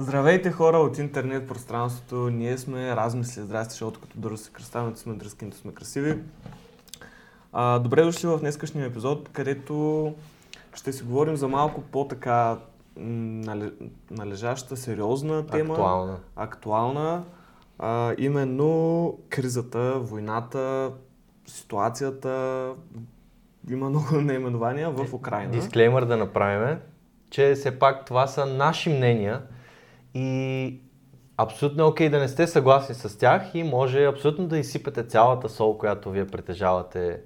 Здравейте хора от интернет пространството. Ние сме Размисли. Здрасти, защото като дърво се кръставаме, сме дръзки, сме красиви. А, добре дошли в днескашния епизод, където ще си говорим за малко по-така належаща, сериозна тема. Актуална. Актуална. А, именно кризата, войната, ситуацията, има много наименования в Украина. Дисклеймър да направим, че все пак това са наши мнения и абсолютно е окей да не сте съгласни с тях и може абсолютно да изсипете цялата сол, която вие притежавате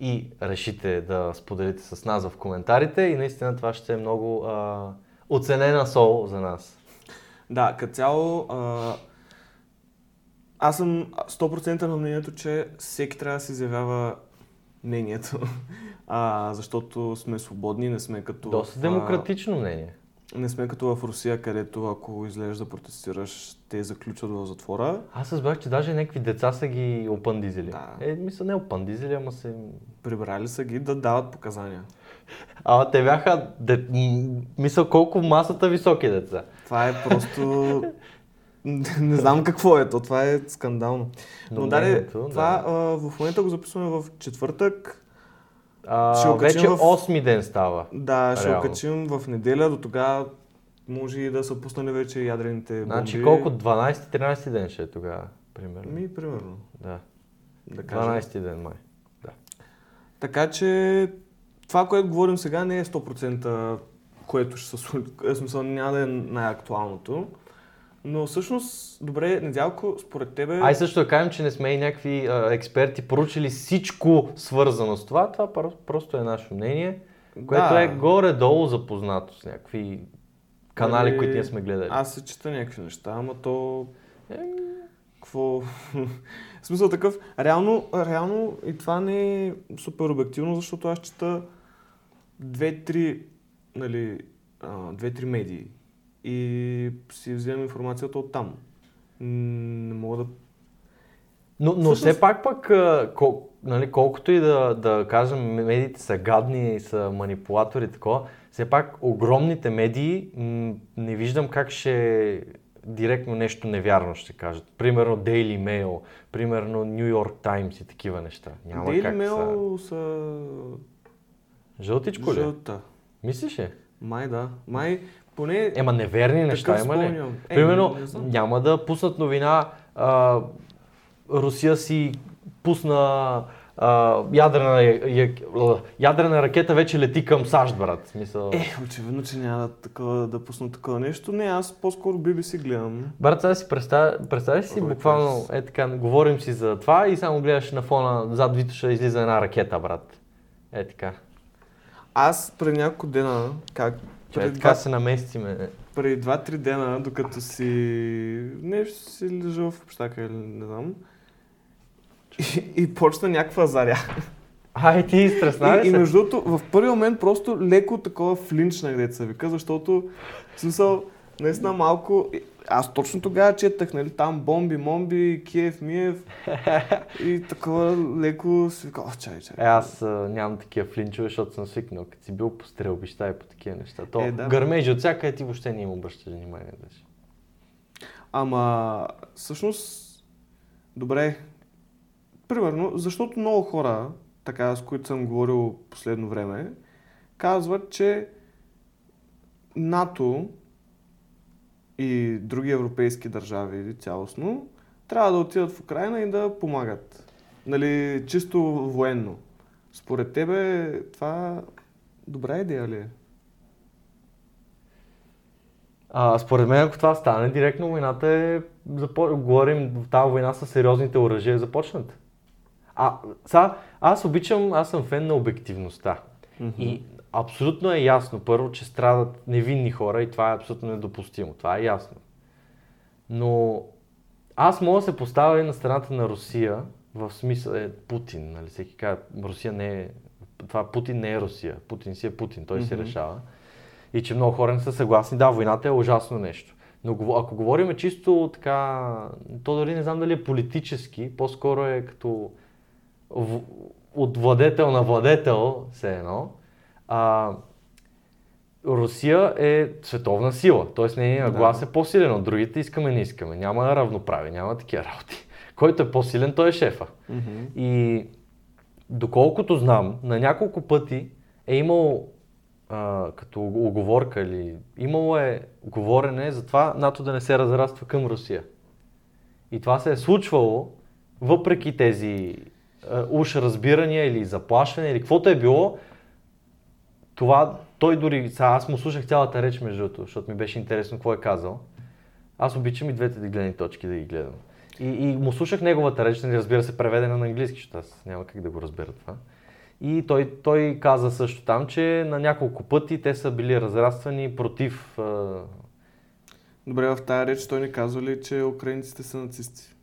и решите да споделите с нас в коментарите и наистина това ще е много а, оценена сол за нас. Да, като цяло а, аз съм 100% на мнението, че всеки трябва да се изявява мнението, а, защото сме свободни, не сме като... Доста демократично мнение. Не сме като в Русия, където ако излезеш да протестираш, те заключват в затвора. Аз разбрах, че даже някакви деца са ги опандизили. Да. Е, мисля, не опандизили, ама се... Прибрали са ги да дават показания. Ама те бяха, де... мисля, колко масата високи деца. Това е просто... не знам какво е то, това е скандално. Но, Но да, това да. А, в момента го записваме в четвъртък. А, ще вече в... 8 ден става. Да, ще окачим в неделя, до тогава може и да са пуснали вече ядрените бомби. Значи колко? 12-13 ден ще е тогава, примерно. Ми, примерно. Да. да 12 ден май. Да. Така че това, което говорим сега не е 100% което ще се случи. Смисъл, няма да е най-актуалното. Но всъщност, добре, Недялко, според тебе... Ай също да кажем, че не сме и някакви а, експерти, поручили всичко свързано с това. Това просто е наше мнение, което да. е горе-долу запознато с някакви канали, нали, които ние сме гледали. Аз се чета някакви неща, ама то... Е, какво... в смисъл такъв, реално, реално и това не е супер обективно, защото аз чета две-три, нали, две-три медии и си вземем информацията от там. Не мога да... Но, но все пак пък, кол, нали, колкото и да, да кажем, медиите са гадни, са манипулатори, такова, все пак огромните медии не виждам как ще директно нещо невярно ще кажат. Примерно Daily Mail, примерно New York Times и такива неща. Няма Daily как Mail са... са... Жълтичко ли? Жълта. Мислиш ли? Май да. Май поне... Ема неверни неща има ли? Е, Примерно, не няма да пуснат новина а, Русия си пусна а, ядрена, я, ядрена ракета вече лети към САЩ, брат. Смисъл... Е, очевидно, че няма да, такова, да пуснат такова нещо. Не, аз по-скоро BBC гледам. Брат, сега си представя, представя си буквално, е така, говорим си за това и само гледаш на фона зад Витоша излиза една ракета, брат. Е така. Аз преди няколко дена, как преди така два... се наместиме. Преди 2-3 дена, докато си нещо си лежал в общака или не знам, и, и почна някаква заря. Ай, ти стресна и, и между другото, в първи момент просто леко такова флинч на деца вика, защото в смисъл, наистина малко, аз точно тогава четах, нали, там бомби, момби, Киев, Миев и такова леко си вика, чай, чай. Е, аз а, нямам такива флинчове, защото съм свикнал, като си бил по стрелбища и по такива неща. То е, да, гърмежи от всяка ти въобще не им обръщаш внимание. Даже. Ама, всъщност, добре, примерно, защото много хора, така с които съм говорил последно време, казват, че НАТО и други европейски държави цялостно, трябва да отидат в Украина и да помагат. Нали, чисто военно. Според тебе това добра идея ли е? А, според мен, ако това стане, директно войната е, запо... говорим, тази война с сериозните оръжия е започната. А, са, аз обичам, аз съм фен на обективността. Mm-hmm. И абсолютно е ясно, първо, че страдат невинни хора и това е абсолютно недопустимо. Това е ясно. Но аз мога да се поставя и на страната на Русия, в смисъл е Путин, нали? Всеки казва, Русия не е, това Путин не е Русия, Путин си е Путин, той mm-hmm. се решава. И че много хора не са съгласни, да, войната е ужасно нещо. Но ако говорим чисто така, то дори не знам дали е политически, по-скоро е като от владетел на владетел, все едно, а, Русия е световна сила, т.е. нейният Да. глас е по-силен от другите, искаме, не искаме. Няма равноправие, няма такива работи. Който е по-силен, той е шефа. Мгм. И доколкото знам, на няколко пъти е имало а, като оговорка или имало е говорене за това НАТО да не се разраства към Русия. И това се е случвало въпреки тези а, уж разбирания или заплашване или каквото е било, това той дори, сега аз му слушах цялата реч между другото, защото ми беше интересно какво е казал. Аз обичам и двете гледни точки да ги гледам. И, и му слушах неговата реч, нали, разбира се, преведена на английски, защото аз няма как да го разбера това. И той, той каза също там, че на няколко пъти те са били разраствани против... А... Добре, в тази реч той не казва ли, че украинците са нацисти?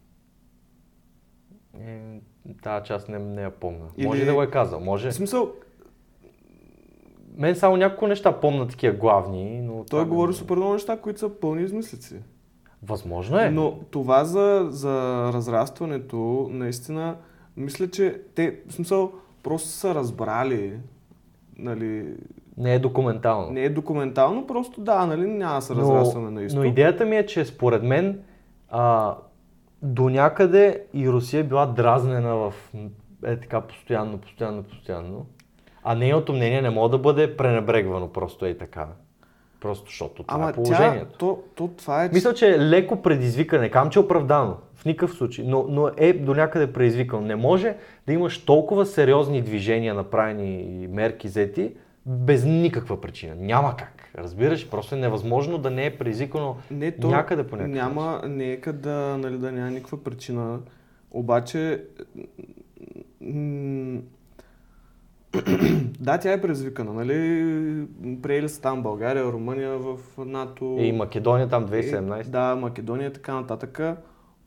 Е, тази част не, не я помня. Или- Може да го е казал, може. В смисъл, Мен само няколко неща помня такива главни, но... той говори супер много неща, които са пълни измислици. Възможно е. Но това за, за разрастването, наистина, мисля, че те, в смисъл, просто са разбрали, нали, Не е документално. не е документално, просто да, нали, няма да се разрастваме на изток. но идеята ми е, че според мен а, до някъде и Русия е била дразнена в е така постоянно, постоянно, постоянно. А нейното мнение не може да бъде пренебрегвано просто е така. Просто защото това Ама е тя, положението. то, то това е. Мисля, че е леко предизвикане. Кам, че е оправдано. В никакъв случай. Но, но е до някъде предизвикано. Не може да имаш толкова сериозни движения, направени и мерки взети, без никаква причина. Няма как. Разбираш? Просто е невъзможно да не е предизвикано Не, то някъде по някакъв няма, нека да, нали, да няма никаква причина. Обаче, м- да, тя е предизвикана, нали? Приели са там България, Румъния в НАТО. Е, и Македония там 2017. Е, да, Македония и така нататък.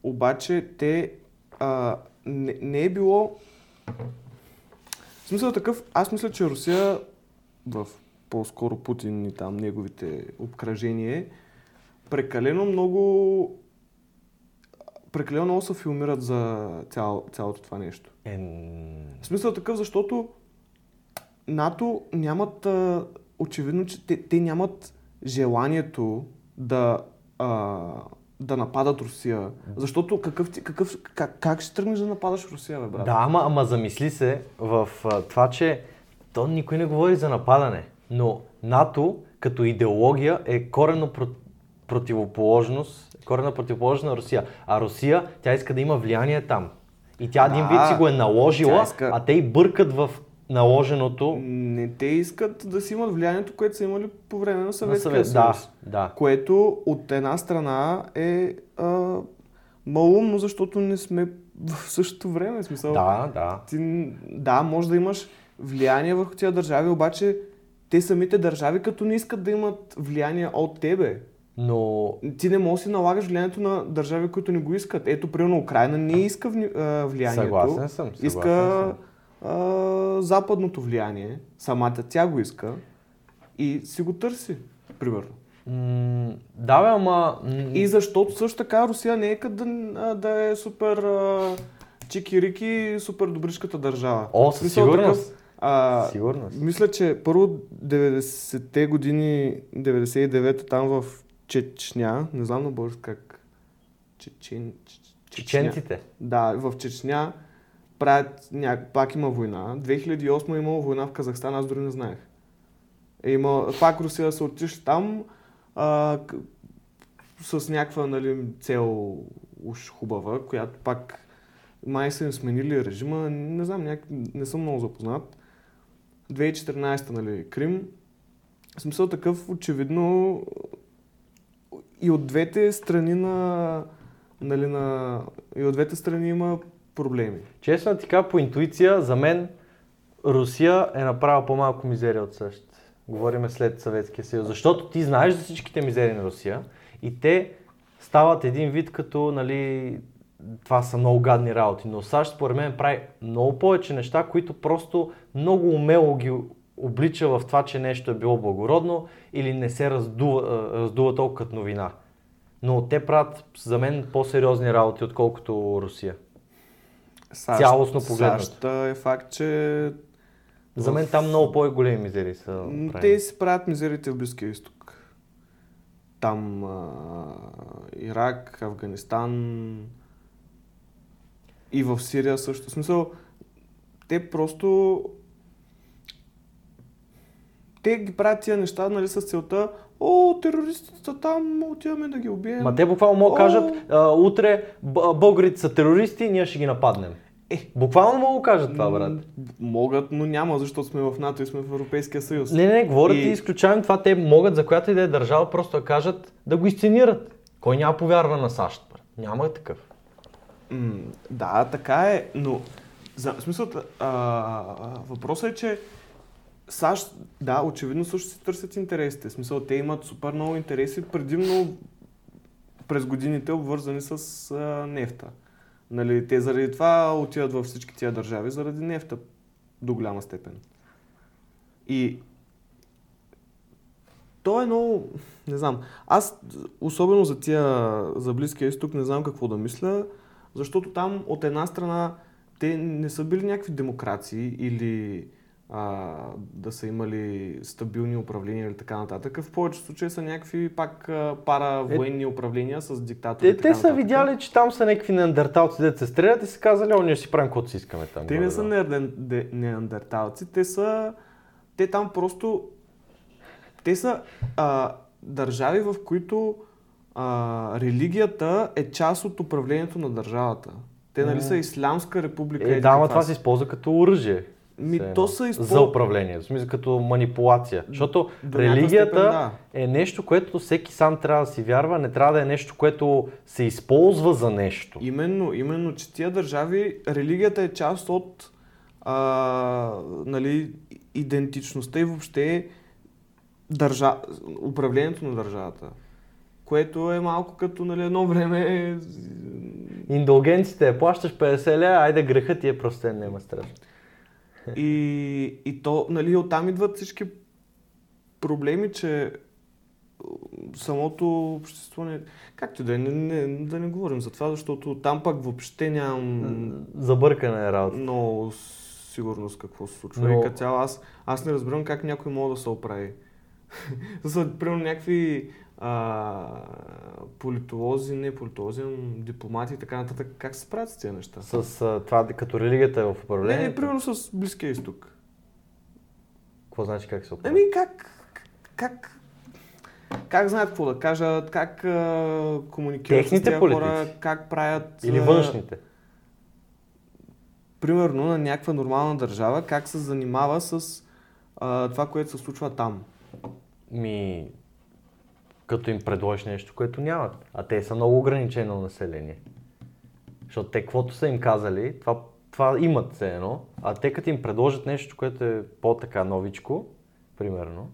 Обаче те а, не, не е било... В смисъл такъв, аз мисля, че Русия в по-скоро Путин и там неговите обкръжения прекалено много прекалено много се филмират за цяло, цялото това нещо. Е, В смисъл такъв, защото НАТО нямат, а, очевидно, че те, те нямат желанието да, а, да нападат Русия. Защото какъв, какъв, как, как ще тръгнеш да нападаш Русия, бе, брат? Да, ама, ама замисли се в а, това, че то никой не говори за нападане, но НАТО като идеология е коренно про- противоположност, корена противоположност на Русия. А Русия, тя иска да има влияние там. И тя един вид си го е наложила, иска- а те и бъркат в наложеното Не те искат да си имат влиянието, което са имали по време на Съветския съвет. Да, съюз. да. Което от една страна е а, малумно, защото не сме в същото време. В Смисъл, Да, да. ти, да, може да имаш влияние върху тия държави, обаче те самите държави като не искат да имат влияние от тебе. Но Ти не можеш да си налагаш влиянието на държави, които не го искат. Ето, примерно, Украина не иска влиянието. Съгласен съм, съгласен Иска а, западното влияние. Самата тя го иска и си го търси, примерно. м- да, бе, ама... И защото също така Русия не е като да, да е супер а, чики-рики, супер добричката държава. О, със смисъл сигурност. такъв, а, Сигурност. Мисля, че първо 90-те години, 99-та там в Чечня, не знам на български как. Чечен. Чеченците. Да, в Чечня правят, ня... пак има война. 2008 е имало война в Казахстан, аз дори не знаех. Е има, пак Русия са отишли там а, с някаква нали, цел уж хубава, която пак май са им сменили режима, не знам, няк... не съм много запознат. 2014 нали, Крим. Смисъл такъв, очевидно, и от двете страни на, нали, на, и от двете страни има проблеми. Честно ти кажа, по интуиция, за мен Русия е направила по-малко мизерия от САЩ. Говориме след Съветския съюз. Защото ти знаеш за всичките мизерии на Русия и те стават един вид като, нали, това са много гадни работи. Но САЩ според мен прави много повече неща, които просто много умело ги облича в това, че нещо е било благородно или не се раздува, раздува толкова като новина. Но те правят за мен по-сериозни работи, отколкото Русия. САЩ, Цялостно погледнато. САЩ е факт, че За мен там много по-големи мизери са правени. Те си правят мизерите в Близкия изток. Там а, Ирак, Афганистан и в Сирия също. В смисъл, те просто те ги правят тия неща, нали, с целта О, терористите там, отиваме да ги убием. Ма те буквално могат да кажат, а, утре българите са терористи, ние ще ги нападнем. Е. Буквално могат да кажат това, брат. Могат, но няма, защото сме в НАТО и сме в Европейския съюз. Не, не, не, говорят и... И- изключаем това. Те могат за която и да е държава просто да кажат да го изценират. Кой няма повярва на САЩ? Брат? Няма такъв. М, да, така е, но за, в смисъл, а, въпросът е, че САЩ, да, очевидно също си търсят интересите. В смисъл, те имат супер много интереси, предимно през годините обвързани с а, нефта. Нали, те заради това отиват във всички тия държави, заради нефта до голяма степен. И то е много, не знам, аз особено за тия, за Близкия изток не знам какво да мисля, защото там от една страна те не са били някакви демокрации или а, да са имали стабилни управления или така нататък. В повечето случаи са някакви пак а, паравоенни управления с диктатори. и Те, са нататък. видяли, че там са някакви неандерталци, де се стрелят и са казали, о, ние си правим каквото си искаме там. Те не са горе-долу». неандер- де- неандерталци, те са... Те там просто... Те са а, държави, в които а, религията е част от управлението на държавата. Те нали са Ислямска република. Е, еди да, ама това се използва като оръжие. Ми, Все то са изпол... За управление, в смисъл като манипулация. Защото До религията степен, да. е нещо, което всеки сам трябва да си вярва, не трябва да е нещо, което се използва за нещо. Именно, именно, че тия държави, религията е част от а, нали, идентичността и въобще държа... управлението на държавата. Което е малко като нали, едно време Индулгенците, плащаш 50 ля, айде грехът ти е простен, няма страшно. И, и то, нали, оттам идват всички проблеми, че самото общество не... Както да е, не, не, да не говорим за това, защото там пък въобще нямам Забъркана е работа. много сигурност какво се случва. Но... И като цяло аз, аз не разбирам как някой може да се оправи. За, примерно някакви а, политолози, не политолози, дипломати и така нататък, как се справят с тези неща? С а, това, като религията е в Не, управлението. не, примерно с Близкия изток. Какво значи как се оправя? Ами как, как, как знаят какво да кажат, как а, комуникират Техните с тези политици? хора, как правят... Или външните. Примерно на някаква нормална държава, как се занимава с а, това, което се случва там. Ми, като им предложиш нещо, което нямат. А те са много ограничено население. Защото те, каквото са им казали, това, това имат все едно, а те като им предложат нещо, което е по-така новичко, примерно,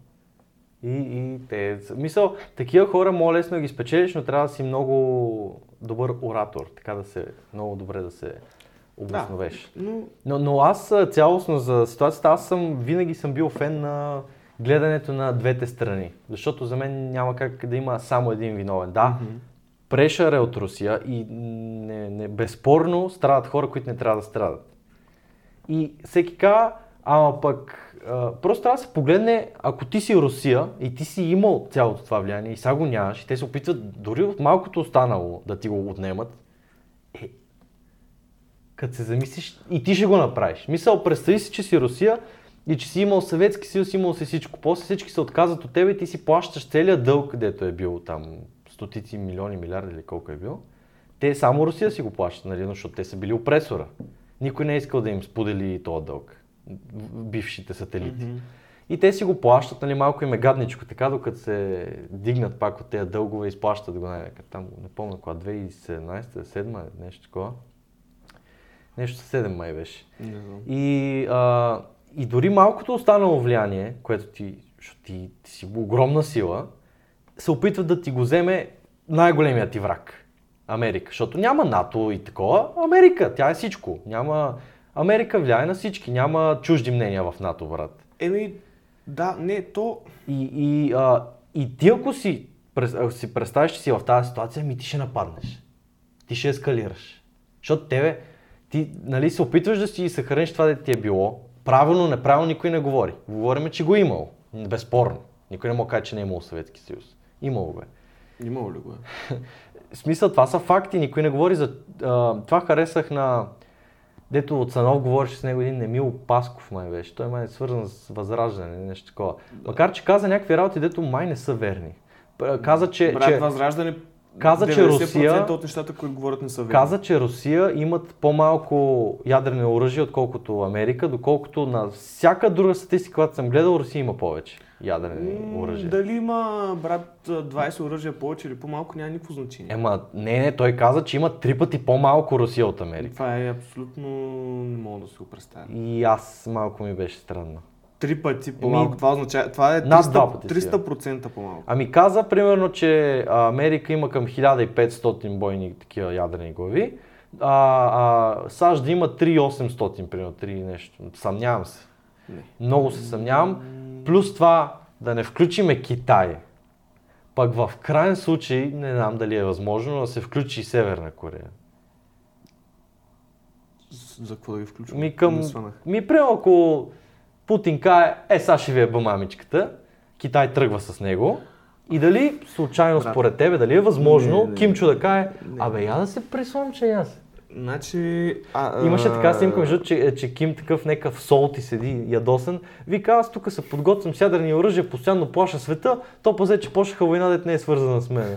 и, и те... Мисъл, такива хора моля лесно да ги спечелиш, но трябва да си много добър оратор, така да се, много добре да се обосновеш. Но Но, но аз цялостно за ситуацията, аз съм, винаги съм бил фен на гледането на двете страни. Защото за мен няма как да има само един виновен. Да, Мгм. прешър е от Русия и не, не, безспорно страдат хора, които не трябва да страдат. И всеки казва, ама пък а, просто трябва да се погледне, ако ти си Русия и ти си имал цялото това влияние и сега го нямаш и те се опитват дори от малкото останало да ти го отнемат, е, като се замислиш и ти ще го направиш. Мисъл, представи си, че си Русия и че си имал Съветски съюз, имал си всичко. После всички се отказват от тебе и ти си плащаш целият дълг, където е бил там стотици милиони, милиарди или колко е бил. Те само Русия си го плащат, нали, защото те са били опресора. Никой не е искал да им сподели този дълг. Бившите сателити. Мгм. И те си го плащат, нали, малко им е гадничко, така докато се дигнат пак от тези дългове и изплащат го най-нека. Там, не помня коя, 2017, 7 нещо такова. Нещо със 7 май беше. не знам. И, а, и дори малкото останало влияние, което ти, защото ти, ти си огромна сила, се опитват да ти го вземе най-големият ти враг. Америка. Защото няма НАТО и такова. Америка, тя е всичко. Няма... Америка влияе на всички. Няма чужди мнения в НАТО, брат. Еми, да, не, то... И, и, а, и ти ако си, ако си представиш, че си в тази ситуация, ми ти ще нападнеш. Ти ще ескалираш. Защото тебе, ти нали, се опитваш да си съхраниш това, да ти е било, правилно, неправилно никой не говори. Говориме, че го е имало. Безспорно. Никой не може да каже, че не е имало Съветски съюз. Имало го е. Имало ли го е? Смисъл, това са факти, никой не говори за... А, това харесах на... Дето от Санов говореше с него един Емил Пасков, май беше. Той май е свързан с възраждане, нещо такова. Макар, че каза някакви работи, дето май не са верни. Каза, че... Брат, че... възраждане Каза, че 90% Русия- от нещата, които говорят не са верни. Каза, че Русия имат по-малко ядрени оръжия, отколкото Америка, доколкото на всяка друга статистика, която съм гледал, Русия има повече ядрени оръжия. Дали има, брат, 20 оръжия повече или по-малко, няма никакво значение. Ема, не, не, той каза, че има три пъти по-малко Русия от Америка. Това е абсолютно... не мога да си го представя. И аз малко ми беше странно. Три пъти по-малко. Това означава... Това е Над 300%, два пъти 300% по-малко. Ами каза, примерно, че Америка има към 1500 бойни такива ядрени глави, а, а САЩ да има 3800, примерно, 3 нещо. Съмнявам се. Не. Много се съмнявам. Плюс това да не включиме Китай. Пък в крайен случай, не знам дали е възможно, да се включи и Северна Корея. За какво да ги включвам? Ми към... Ми примерно ако Путин кае, е, сега ще ви е мамичката, Китай тръгва с него. И дали случайно Брат. според тебе, дали е възможно Не, не, Кимчо да кае, абе я да се прислънча и аз. Значи... А, Имаше така снимка, между че, че Ким такъв некъв солти седи ядосен. Вика, аз тук се подготвям с ядрени оръжия, постоянно плаша света, то пазе, че почнаха война, дет не е свързана с мен.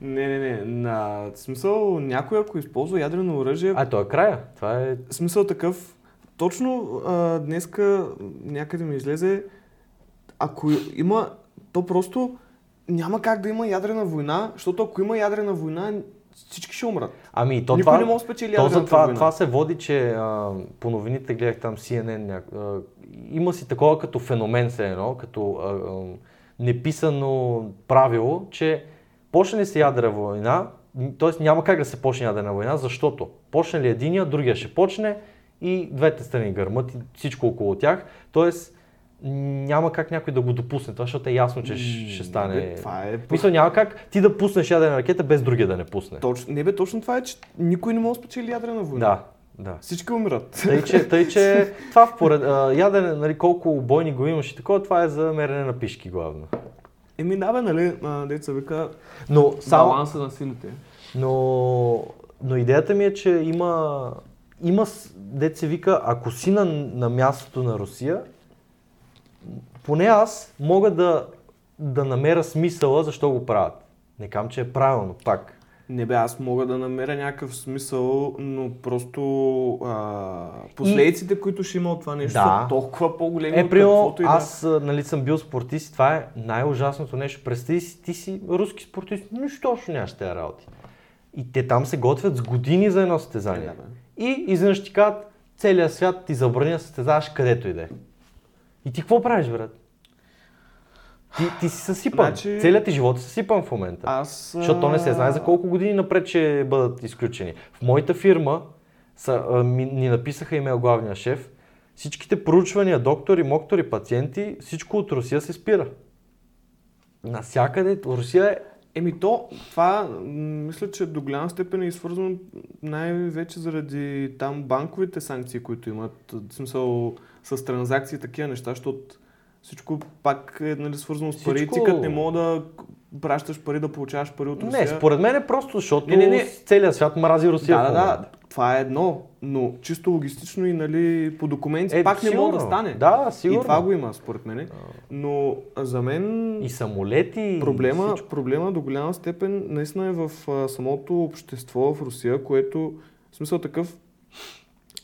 Не, не, не. На смисъл, някой ако използва ядрено оръжие, А, то е края. Това е... смисъл такъв, точно а, днеска някъде ми излезе, ако има, то просто няма как да има ядрена война, защото ако има ядрена война, всички ще умрат. Ами, то Никой това... не може да спечели То за това, война. това се води, че а, по новините гледах там CNN, а, има си такова като феномен все едно, като а, а, неписано правило, че почне ли се ядрена война, т.е. няма как да се почне ядрена война, защото почне ли единия, другия ще почне и двете страни гърмат и всичко около тях, т.е. няма как някой да го допусне, това, защото е ясно, че ще, ще стане... Бе, Това е... Мисля, няма как ти да пуснеш ядрена ракета без другия да не пусне. Точно, не бе, точно това е, че никой не може да спечели ядрена война. Да, да. Всички умират. Тъй, че, тъй, че това впоред, а, ядене, нали, колко бойни го имаш и такова, това е за мерене на пишки главно. Еми да бе, нали, а, деца вика, Но, само, баланса на силите. но, но идеята ми е, че има, има дет се вика, ако си на, на мястото на Русия, поне аз мога да, да намеря смисъла защо го правят. Не кам, че е правилно, пак. Не бе, аз мога да намеря някакъв смисъл, но просто а, последиците, които ще има от това нещо, Да. са толкова по-големи Е, каквото и да. аз нали, съм бил спортист и това е най-ужасното нещо. Представи си, ти си руски спортист, нищо точно нямаш тези работи. И те там се готвят с години за едно състезание. Е, да, бе. И изведнъж ти казват, целият свят ти забрани да състезаваш където и да е. И ти какво правиш, брат? Ти, ти си съсипан. Значи- Целият ти живот е съсипан в момента. Аз... Защото то не се знае за колко години напред ще бъдат изключени. В моята фирма са, а, ми, ни написаха имейл главния шеф, всичките проучвания, доктори, моктори, пациенти, всичко от Русия се спира. Насякъде Русия е... Еми то, това мисля, че до голяма степен е свързано най-вече заради там банковите санкции, които имат, в смисъл с транзакции и такива неща, защото всичко пак е нали, свързано с пари. Всичко- Ти като не мога да пращаш пари, да получаваш пари от Русия. Не, според мен е просто, защото Не, не, не. целият свят мрази Русия. Да, да, да, това е едно, но чисто логистично и нали, по документи Е, пак не сигурно. мога да стане. Да, сигурно. И това го има, според мен. Но за мен И самолети, и проблема, всичко. проблема до голяма степен наистина е в а, самото общество в Русия, което в смисъл такъв,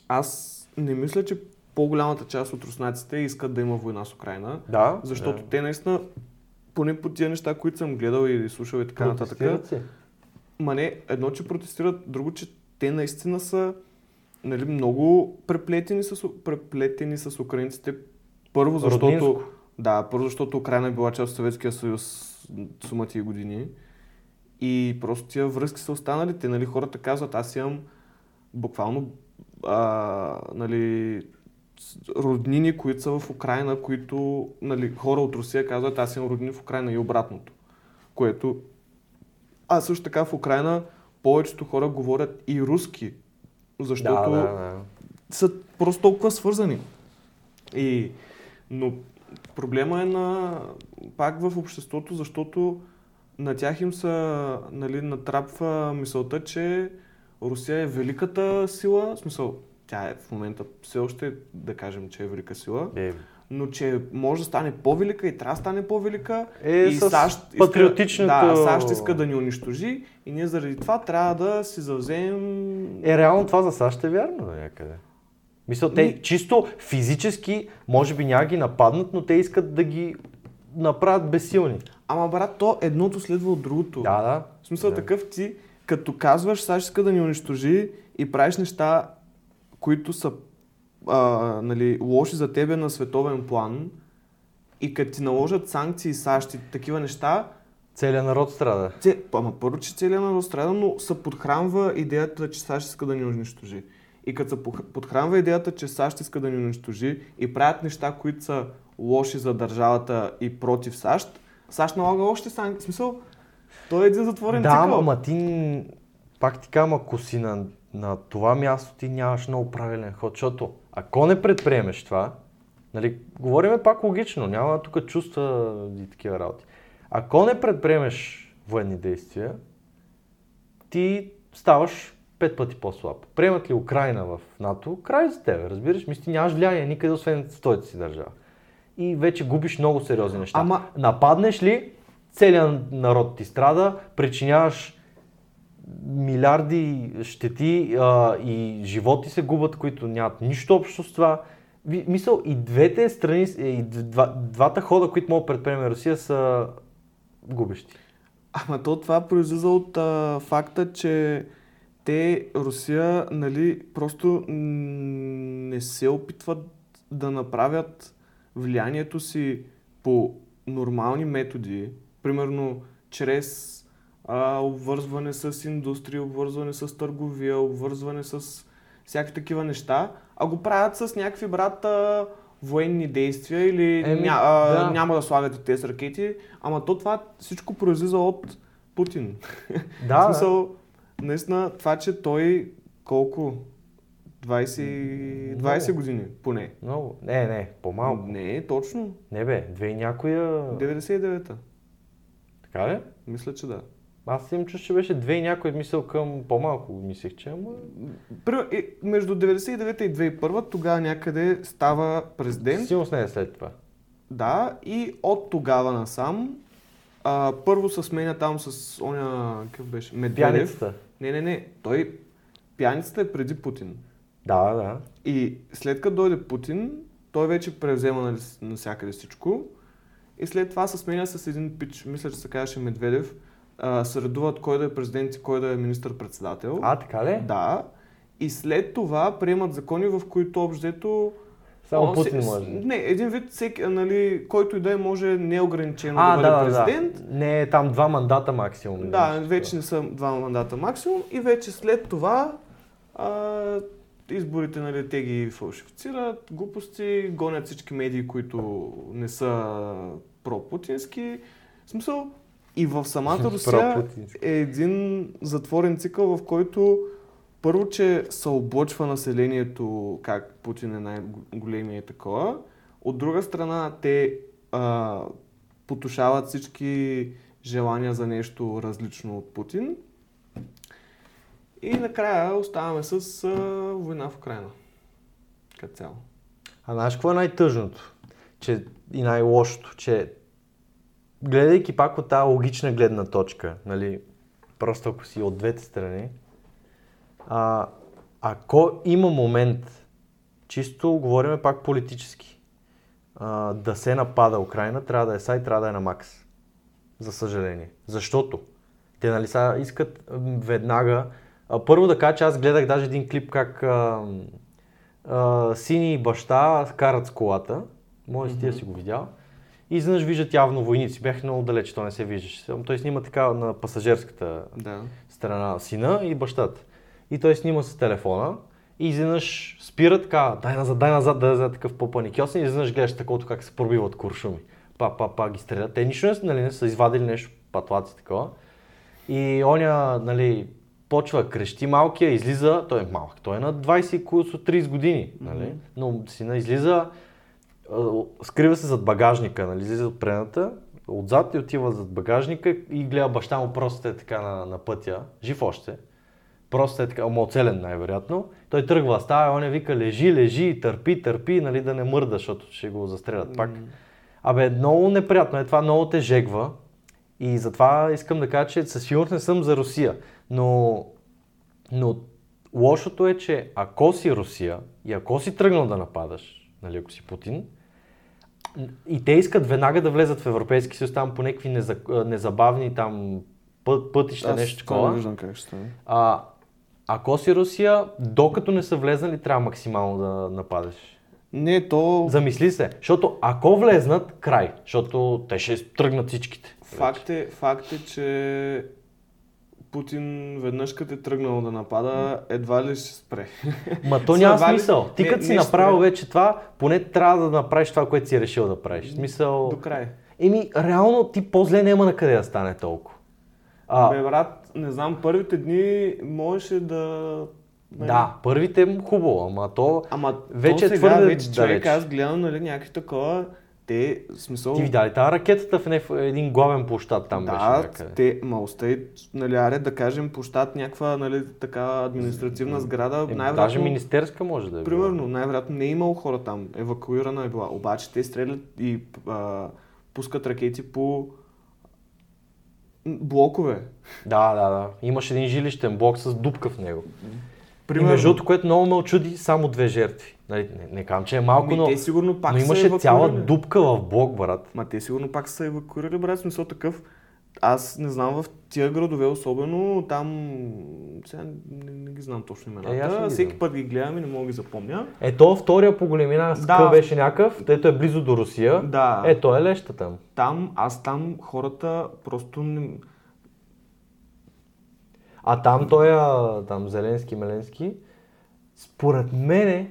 аз не мисля, че по-голямата част от руснаците искат да има война с Украина, Да, защото да. те наистина, поне по тия неща, които съм гледал и слушал и така нататък, се. Ма не, едно, че протестират, друго, че те наистина са нали, много преплетени с, преплетени с украинците. Първо, защото... Роднинско. Да, първо, защото Украина е била част от Съветския съюз сумати години. И просто тия връзки са останали. Те, нали, хората казват, аз имам буквално а, нали, роднини, които са в Украина, които нали, хора от Русия казват, аз имам роднини в Украина и обратното. Което а също така в Украина повечето хора говорят и руски, защото Да, да, да. са просто толкова свързани. И, но проблема е на, пак в обществото, защото на тях им са, нали, натрапва мисълта, че Русия е великата сила, в смисъл, тя е в момента все още да кажем, че е велика сила, Е, но че може да стане по-велика и трябва да стане по-велика. Е, и САЩ иска, патриотичното- да, САЩ иска да ни унищожи и ние заради това трябва да си завземем... Е, реално това за САЩ е вярно до някъде. Мисля, те Ми- чисто физически, може би няма ги нападнат, но те искат да ги направят безсилни. Ама брат, то едното следва от другото. Да, да. В смисъл Да. такъв ти, като казваш САЩ иска да ни унищожи и правиш неща, които са а, нали, лоши за тебе на световен план и като ти наложат санкции САЩ и такива неща, Целият народ страда. Те, ама първо, че целият народ страда, но се подхранва идеята, че САЩ иска да ни унищожи. И като се подхранва идеята, че САЩ иска да ни унищожи и правят неща, които са лоши за държавата и против САЩ, САЩ налага още санкции. В смисъл, той е един затворен Да, цикъл. ама ти, пак ти казвам, ако си на, на това място, ти нямаш много правилен ход, защото ако не предприемеш това, нали, говориме пак логично, няма тук чувства и такива работи. Ако не предприемеш военни действия, ти ставаш пет пъти по-слаб. Приемат ли Украина в НАТО, край за тебе, разбираш? Мисли, ти нямаш влияние никъде, освен в твоята си държава. И вече губиш много сериозни неща. Ама- Нападнеш ли, целият народ ти страда, причиняваш милиарди щети а, и животи се губят, които нямат нищо общо с това. Мисъл, и двете страни, и два, двата хода, които могат да предприеме Русия, са губещи. Ама то това произлиза от а, факта, че те, Русия, нали, просто не се опитват да направят влиянието си по нормални методи, примерно чрез а, обвързване с индустрия, обвързване с търговия, обвързване с всякакви такива неща, а го правят с някакви брата военни действия или Еми, ня, а, да. няма да слагате тези ракети, ама то това всичко произлиза от Путин. Да, В смисъл, наистина, това, че той колко? 20, 20 Много. години поне. много. Не, не, по-малко. Не, точно. Не бе, две и някоя... 99-та. Така ли? Мисля, че да. Аз им чуш, че беше две и някой мисъл към по-малко, мислех, че ама... И Между 99-та и 2001 тогава някъде става президент. Силно не е след това. Да, и от тогава насам а, първо се сменя там с оня, какъв беше? Медведев. Пяницата. Не, не, не. Той, пяницата е преди Путин. Да, да. И след като дойде Путин, той вече превзема нали, с- навсякъде всичко. И след това се сменя с един пич, мисля, че се казваше Медведев, а, се редуват кой да е президент и кой да е министър-председател. А, така ли? Да. И след това приемат закони, в които обждето... Само Путин може. Не, един вид, всеки, нали, който и да е, може неограничено А, да бъде да, да, да. президент. Не, е там два мандата максимум. Да, нещо вече не са два мандата максимум и вече след това а, изборите, нали, те ги фалшифицират, глупости, гонят всички медии, които не са пропутински. В смисъл, и в самата Русия е един затворен цикъл, в който първо, че се облъчва населението как Путин е най-големия и такова. От друга страна, те а, потушават всички желания за нещо различно от Путин. И накрая оставаме с а, война в Украина. Като цяло. А знаеш какво е най-тъжното? Че, и най-лошото, че гледайки пак от тази логична гледна точка, нали, просто ако си от двете страни, а, ако има момент, чисто говориме пак политически, а, да се напада Украина, трябва да е сай, трябва да е на макс. За съжаление. Защото те нали сега искат веднага. А, първо да кажа, че аз гледах даже един клип как а, а, сини и баща карат с колата. Може си ти да си го видял. И изведнъж виждат явно войници. Бях много далеч, то не се виждаше. Той снима така на пасажирската Да. страна сина и бащата. И той снима с телефона и изведнъж спира така, дай назад, дай назад, да е такъв по-паникьосен и изведнъж гледаш такова как се пробиват куршуми. Па, па, па ги стрелят. Те нищо не, са, нали, не са извадили нещо, патлаци такова. И оня, нали, почва крещи малкия, излиза, той е малък, той е на 20 и 30 години, нали? но сина излиза, скрива се зад багажника, нали? излиза от предната, отзад и отива зад багажника и гледа баща му просто е така на, на пътя, жив още, просто е така, оцелен най-вероятно. Той тръгва, става, он е вика, лежи, лежи, търпи, търпи, нали, да не мърда, защото ще го застрелят пак. Абе, много неприятно е, това много те жегва. И затова искам да кажа, че със сигурност не съм за Русия. Но, но лошото е, че ако си Русия и ако си тръгнал да нападаш, нали, ако си Путин, и те искат веднага да влезат в Европейски съюз там по някакви незабавни там път, пътища, Аз нещо такова. виждам как ще стане. А, ако си Русия, докато не са влезнали, трябва максимално да нападеш. Не, то Замисли се, защото ако влезнат, край, защото те ще тръгнат всичките. факт е, факт е, че Путин веднъж като е тръгнал да напада, едва ли ще спре. Ма то няма смисъл. Ти Не, като си не направил спре. вече това, поне трябва да направиш това, което си е решил да правиш. Смисъл... До край. Еми, реално ти по-зле няма на къде да стане толкова. А, Бе, брат, не знам, първите дни можеше да... нали, да, първите м- хубаво, ама то... Ама Вече то е сега, твърде вече човек, далеч. аз гледам, нали, някакви такова, те, смисъл... Ти видя ли тази ракетата в неф- един главен площад там беше да, някъде? те, ма остай, нали, аре да кажем, площад някаква, нали, така административна сграда, Е, най-вероятно... даже министерска може да е. била. Примерно, най-вероятно не е имало хора там, евакуирана е била. Обаче те стрелят и а, пускат ракети по блокове. Да, да, да. Имаш един жилищен блок с дупка в него. Примерно. И между което много ме очуди, само две жертви. Нали, не, не казвам, че е малко, Ми, но, те сигурно пак но имаше цяла дупка в блок, брат. Ма те сигурно пак са евакуирали, брат, смисъл такъв. Аз не знам в тия градове, особено там, сега не, не ги знам точно имената. Е, Всеки път ги гледам и не мога да ги запомня. Ето втория по големина Да. беше някакъв, ето е близо до Русия. Да. Ето е леща там. Там, аз там хората просто не... А там той, а, там Зеленски, Меленски, според мене,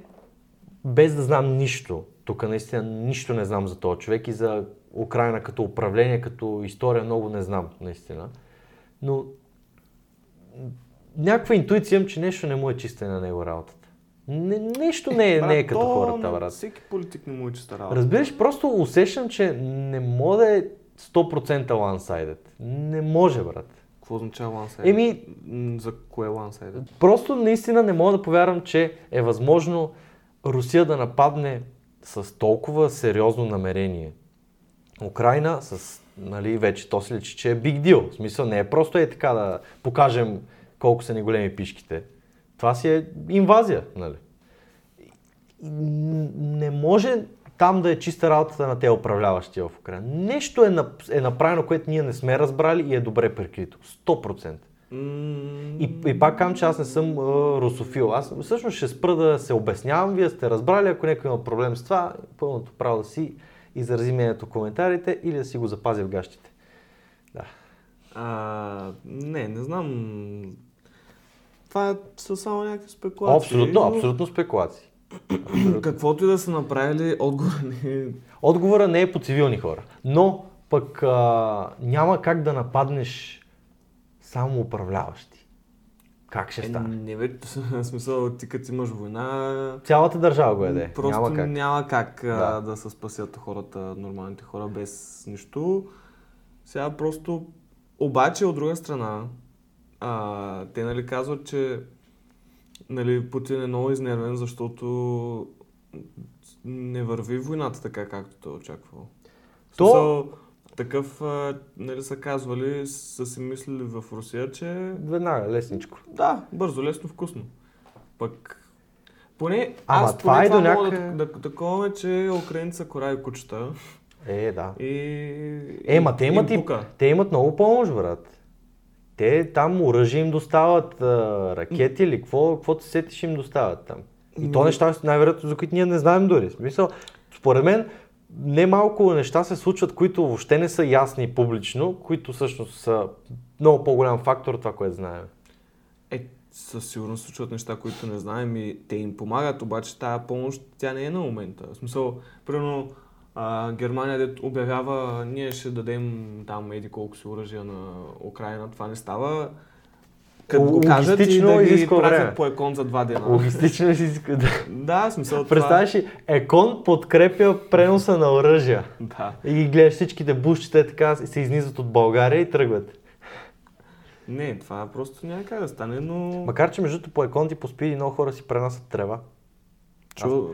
без да знам нищо, тук наистина нищо не знам за този човек и за Украина като управление, като история много не знам, наистина. Но някаква интуиция имам, че нещо не му е чисто на него работата. Не, нещо не е, не е Брат, като то хората, брат. Всеки политик не му е чиста работа. Разбираш, просто усещам, че не може да е 100% one-sided. Не може, брат. Какво означава one Еми, За кое one Просто наистина не мога да повярвам, че е възможно Русия да нападне с толкова сериозно намерение. Украина с, нали, вече то се личи, че е big deal. В смисъл не е просто е така да покажем колко са ни големи пишките. Това си е инвазия, нали. Не може там да е чиста работата на тези управляващи в Украина. Нещо е, е направено, което ние не сме разбрали и е добре прикрито. 100%. И, и пак казвам, че аз не съм а, русофил. Аз всъщност ще спра да се обяснявам. Вие сте разбрали, ако някой има проблем с това, пълното право да си изрази мнението в коментарите или да си го запази в гащите. Да. А, не, не знам. Това са само някакви спекулации. Абсолютно, но абсолютно спекулации. Каквото и да са направили, отговор не е... Отговора не е по цивилни хора. Но пък а, няма как да нападнеш само управляващи. Как ще Е, стане? не бе, смисъл, ти като имаш война, Цялата държава го еде. просто Няма как. няма как Да. да се спасят хората, нормалните хора без нищо. Сега просто... Обаче, от друга страна, а, те нали казват, че нали, Путин е много изнервен, защото не върви войната така, както той е очаквал. То- смисъл, такъв, нали са казвали, са си мислили в Русия, че Веднага, лесничко. да, бързо, лесно, вкусно. Пък, поне, Ама аз това поне е това до мога да, да, таковаме, че украинци са кора и кучета. Е, да. И, Е, ма те им имат, и, пука. те имат много помощ, брат. Те там оръжие им достават, а, ракети или какво, каквото се сетиш им достават там. И то неща, най-вероятно, за които ние не знаем дори. В Смисъл, според мен, не малко неща се случват, които въобще не са ясни публично, които всъщност са много по-голям фактор от това, което знаем. Е, със сигурност случват неща, които не знаем и те им помагат, обаче тази помощ, тя не е на момента. В смисъл, примерно, Германия дет обявява, ние ще дадем там еди колко си оръжия на Украина, това не става Като го кажат и да ги изисква време. пратят по екон за два дена. Логистично си иска да... Да, смисъл това. Представяш ли, Екон подкрепя преноса на оръжия. Да. И ги гледаш всичките бушчета така се изнизат от България и тръгват. Не, това просто няма как да стане, но... Макар, че между по Екон и по Спиди много хора си пренасят трева. Чу...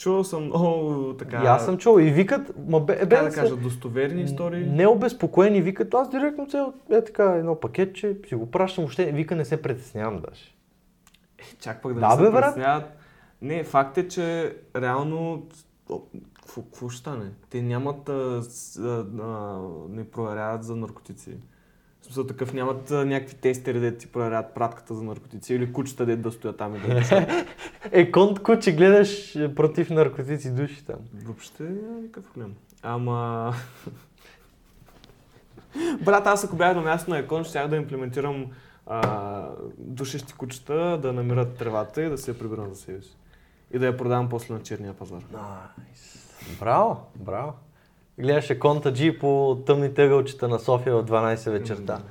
Чувал съм много така... И аз съм чул. И викат, ма бе, е, бе, да кажа, достоверни истории. необезпокоени викат, аз директно цел, е така едно пакетче, си го пращам, въобще вика не се притеснявам даже. Чак пък да, Да, не се бе, брат. притесняват. Не, факт е, че реално какво, ще стане? Те нямат, а, а, не проверяват за наркотици. Смисъл такъв нямат а, някакви тестери, де ти проверяват пратката за наркотици или кучета, де да стоят там и да пишат. Екон куче гледаш е, против наркотици души там. Въобще няма никакъв проблем. Ама... Брат, аз ако бях на място на Екон, щях да имплементирам а, душещи кучета да намират тревата и да се я прибирам за себе си. И да я продавам после на черния пазар. Найс. Браво, браво. Гледаше конта G по тъмните ъгълчета на София в 12 вечерта.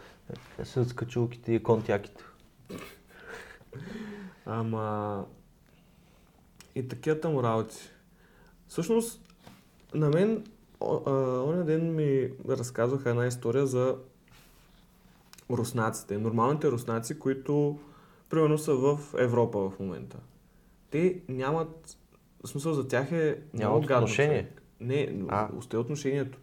Те са скачулките и контяките. Ама... И такива му работи. Всъщност, на мен, оня ден ми разказаха една история за руснаците. Нормалните руснаци, които примерно са в Европа в момента. Те нямат... В смисъл за тях е много Нямат гадно. отношение? Не, А. остай отношението.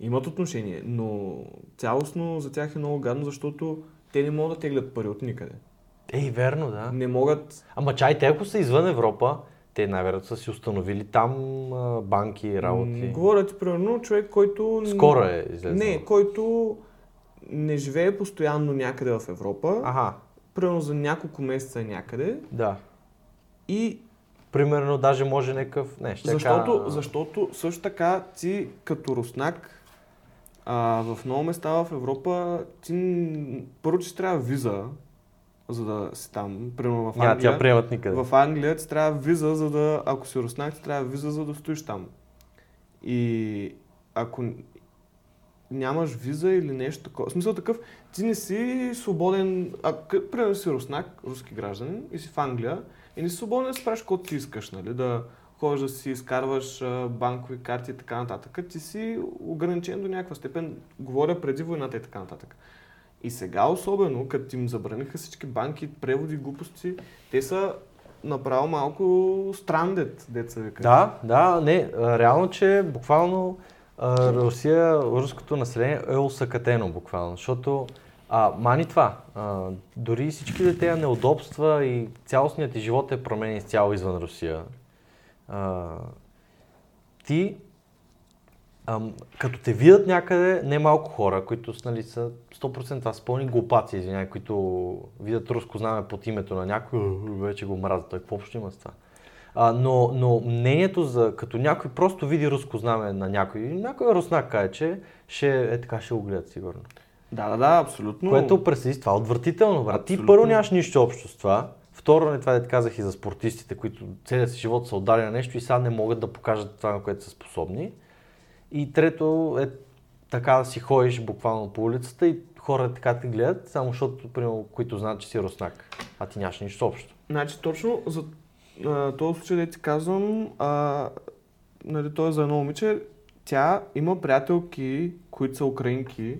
Имат отношение, но цялостно за тях е много гадно, защото те не могат да теглят пари от никъде. Ей, верно, да. Не могат Ама чай, те ако са извън Европа, те най-вероятно са си установили там банки и работи. М, Говоря ти, примерно, човек, който... Скоро е излезнал. Не, който не живее постоянно някъде в Европа, Аха, примерно за няколко месеца някъде да. и Примерно даже може някакъв... Не, ще защото, кажа- защото също така ти като руснак а, в много места в Европа ти първо, че трябва виза, за да си там, примерно в Няма Англия. тя приемат никъде. В Англия ти трябва виза, за да, ако си руснак, ти трябва виза, за да стоиш там. И ако нямаш виза или нещо такова, в смисъл такъв, ти не си свободен, ако примерно си руснак, руски гражданин и си в Англия и не си свободен да си правиш каквото си искаш, нали, да ходиш да си изкарваш банкови карти и така нататък, ти си ограничен до някаква степен, говоря преди войната и така нататък. И сега особено, като им забраниха всички банки, преводи, глупости, те са направо малко страндет, деца вика. Да, да, не, реално, че буквално Русия, руското население е усъкатено буквално, защото а, мани това, а, дори всички тези неудобства и цялостният ти живот е променен изцяло извън Русия. А, ти, ам, като те видят някъде, не малко хора, които нали, са 100% това са пълни глупаци, извиняй, които видят руско знаме под името на някой, «Ух, вече го мразят, какво общо има с това? А, но, но мнението за, като някой просто види руско знаме на някой, някой руснак каже, че ще е така, ще го гледат сигурно. Да, да, да абсолютно. Което си, това е отвратително, брат. Ти Абсолютно. първо нямаш нищо общо с това. Второ, не това да казах и за спортистите, които целият си живот са отдали на нещо и сега не могат да покажат това, на което са способни. И трето е така да си ходиш буквално по улицата и хора така те гледат, само защото, примерно, които знаят, че си руснак, а ти нямаш нищо общо. Значи точно за а, този случай, да ти казвам, а, нали, той е за едно момиче, тя има приятелки, които са украинки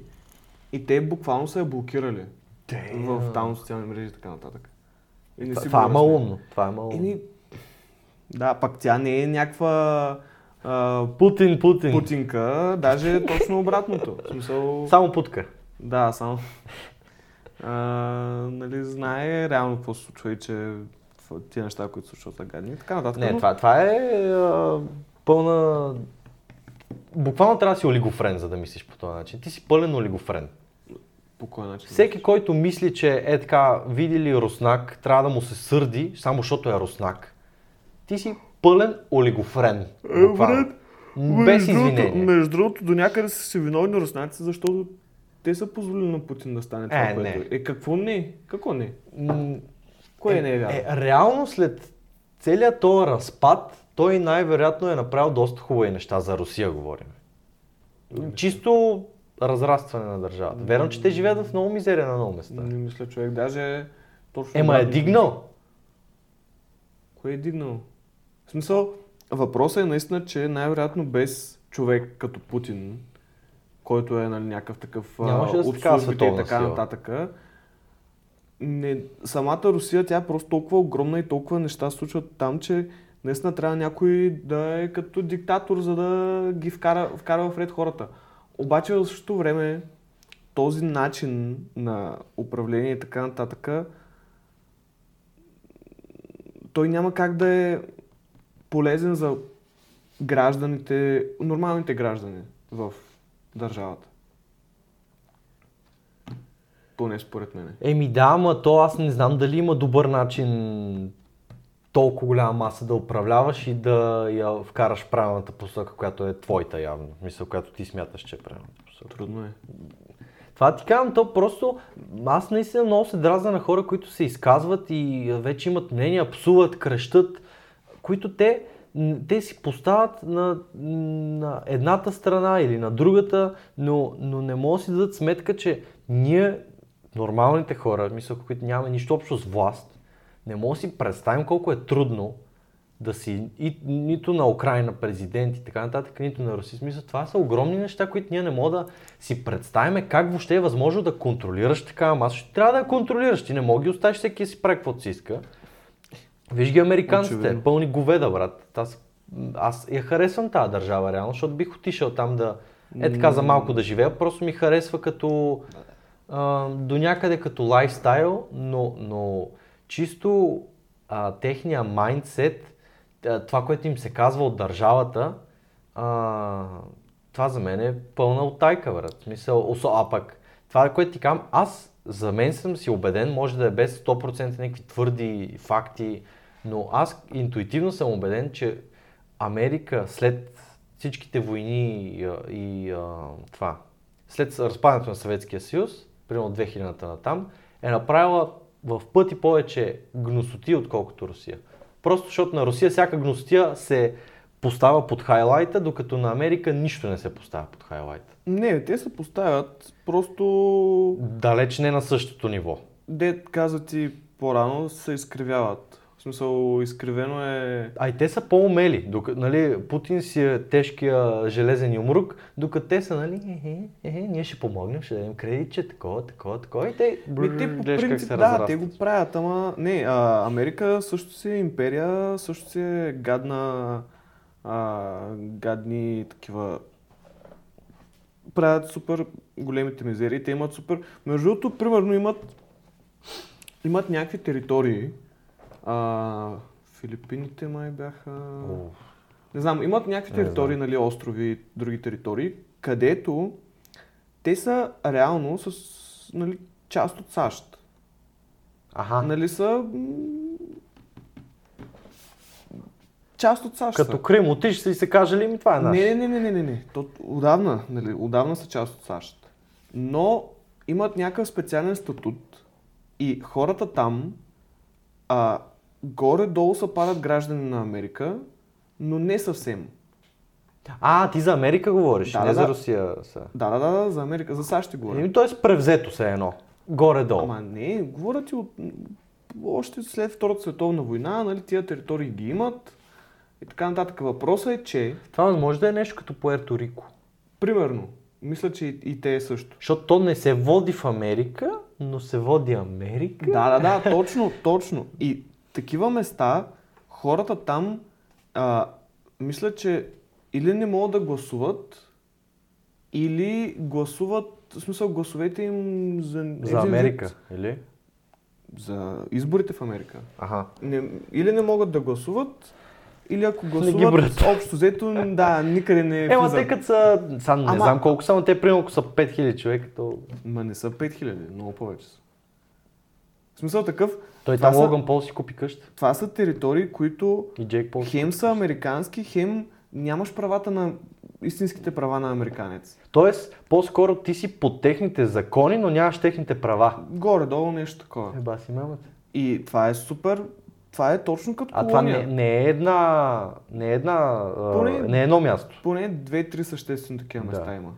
и те буквално са я блокирали в там социални мрежи и така нататък. И не Това, си това е малумно. Това е малумно. Еми, да, пак тя не е някаква а, Путин, Путин. путинка, даже е точно обратното. Смисъл, Само путка. да, само. А, нали, знае реално какво се случва и че тия неща, които се случват са гадни и така нататък. Не, но- това, това е а, пълна... Буквално трябва да си олигофрен, за да мислиш по този начин. Ти си пълен олигофрен. По кой начин? Всеки, който мисли, че е така, види ли руснак, трябва да му се сърди, само защото е руснак. Ти си пълен олигофрен. Буквално. Без Между другото- извинение. Между другото, до някъде са си виновни руснаци, защото те са позволили на Путин да стане това, Е, което не. е. Е, какво не? Какво не? М, Кое не е вярно? Е, реално след целият този разпад, той най-вероятно е направил доста хубави неща за Русия, говорим. Чисто разрастване на държавата. Верно, че те живеят в много мизерия на много места. Не мисля, човек. Даже точно... Ема е дигнал. Кое е дигнал? В смисъл, въпросът е наистина, че най-вероятно без човек като Путин, който е нали, някакъв такъв Нямаше да от службите и така сила. нататък, не, самата Русия, тя е просто толкова огромна и толкова неща се случват там, че наистина трябва някой да е като диктатор, за да ги вкара, вкара в ред хората. Обаче в същото време този начин на управление и така нататък, той няма как да е полезен за гражданите, нормалните граждани в държавата. Поне според мен. Еми да, ама то аз не знам дали има добър начин толкова голяма маса да управляваш и да я вкараш в правилната посока, която е твоята явно. Мисля, която ти смяташ, че е правилната посока. Трудно е. Това ти казвам, то просто аз наистина много се дразна на хора, които се изказват и вече имат мнения, псуват, крещат, които те, те си поставят на, на едната страна или на другата, но, но не могат да си дадат сметка, че ние, нормалните хора, мисля, които нямаме нищо общо с власт, не мога да си представим колко е трудно да си и, нито на Украина президент и така нататък, нито на Русия. Смисъл, това са огромни неща, които ние не можем да си представим как въобще е възможно да контролираш такава маса. Ще трябва да я контролираш. Ти не мога да ги оставиш всеки да си прави каквото си иска. Виж ги американците, Очевидно. пълни говеда, брат. Аз, аз я харесвам тази държава, реално, защото бих отишъл там да, е така за малко да живея. Просто ми харесва като а, до някъде като лайфстайл, но, но чисто а, техния майндсет, това, което им се казва от държавата, а, това за мен е пълна оттайка, брат. Осо, а пък, това, което ти казвам, аз за мен съм си убеден, може да е без 100% някакви твърди факти, но аз интуитивно съм убеден, че Америка след всичките войни и, и а, това, след разпадането на Съветския съюз, примерно 2000-та натам, е направила в пъти повече гносоти, отколкото Русия. Просто защото на Русия всяка гносотия се поставя под хайлайта, докато на Америка нищо не се поставя под хайлайта. Не, те се поставят просто, Далеч не на същото ниво. де каза ти по-рано, се изкривяват. Смисъл, изкривено е... А и те са по-умели. Докато, нали, Путин си е тежкия железен юмрук, докато те са, нали, ехе, ехе, ние ще помогнем, ще дадем кредит, че такова, такова, такова. И те, Ми, те по принцип, да, те го правят, ама не, а, Америка също си е империя, също си е гадна, а, гадни такива правят супер големите мизерии, те имат супер... Между другото, примерно имат, имат някакви територии, а, Филипините май бяха... О, Не знам, имат някакви територии, нали, острови, други територии, където те са реално с, нали, част от САЩ. Аха, Нали са част от САЩ. като са. Крим отиш и се каже ли ми това е наш? Не, не, не, не, не, не. То, отдавна, нали, отдавна са част от САЩ. Но имат някакъв специален статут и хората там а, горе-долу са падат граждани на Америка, но не съвсем. А, ти за Америка говориш, Да, не да, за. Русия. Са. Да, да, да, да, за Америка, за САЩ ще говоря. Еми, т.е. превзето се едно. Горе-долу. Ама не, говоря ти от... Още след Втората световна война, нали, тия територии ги имат и така нататък. Въпросът е, че, Това може да е нещо като Пуерто Рико. примерно, мисля, че и, и те също. Защото то не се води в Америка, но се води Америка. Да, да, да, точно, точно. И такива места, хората там, а, мисля, че или не могат да гласуват, или гласуват, в смисъл гласовете им за... За Америка, или? За изборите в Америка. Аха. Не, или не могат да гласуват, или ако гласуват, общо взето, да, никъде не е Ема, те като са, сам не Ама- знам колко са, но те примерно ако са 5000 човека, то... Ма не са 5000, много повече са. В смисъл такъв, Той Това там са- Логан Пол си купи къща. това са територии, които И Джейк Пол. хем са американски, хем нямаш правата на истинските права на американец. Тоест, по-скоро ти си под техните закони, но нямаш техните права. Горе-долу нещо такова. Еба си мамата. И това е супер, това е точно като А това колония. не, не е една... Не е една... а, Поне- Не е едно място. Поне две-три съществени такива Да. места има.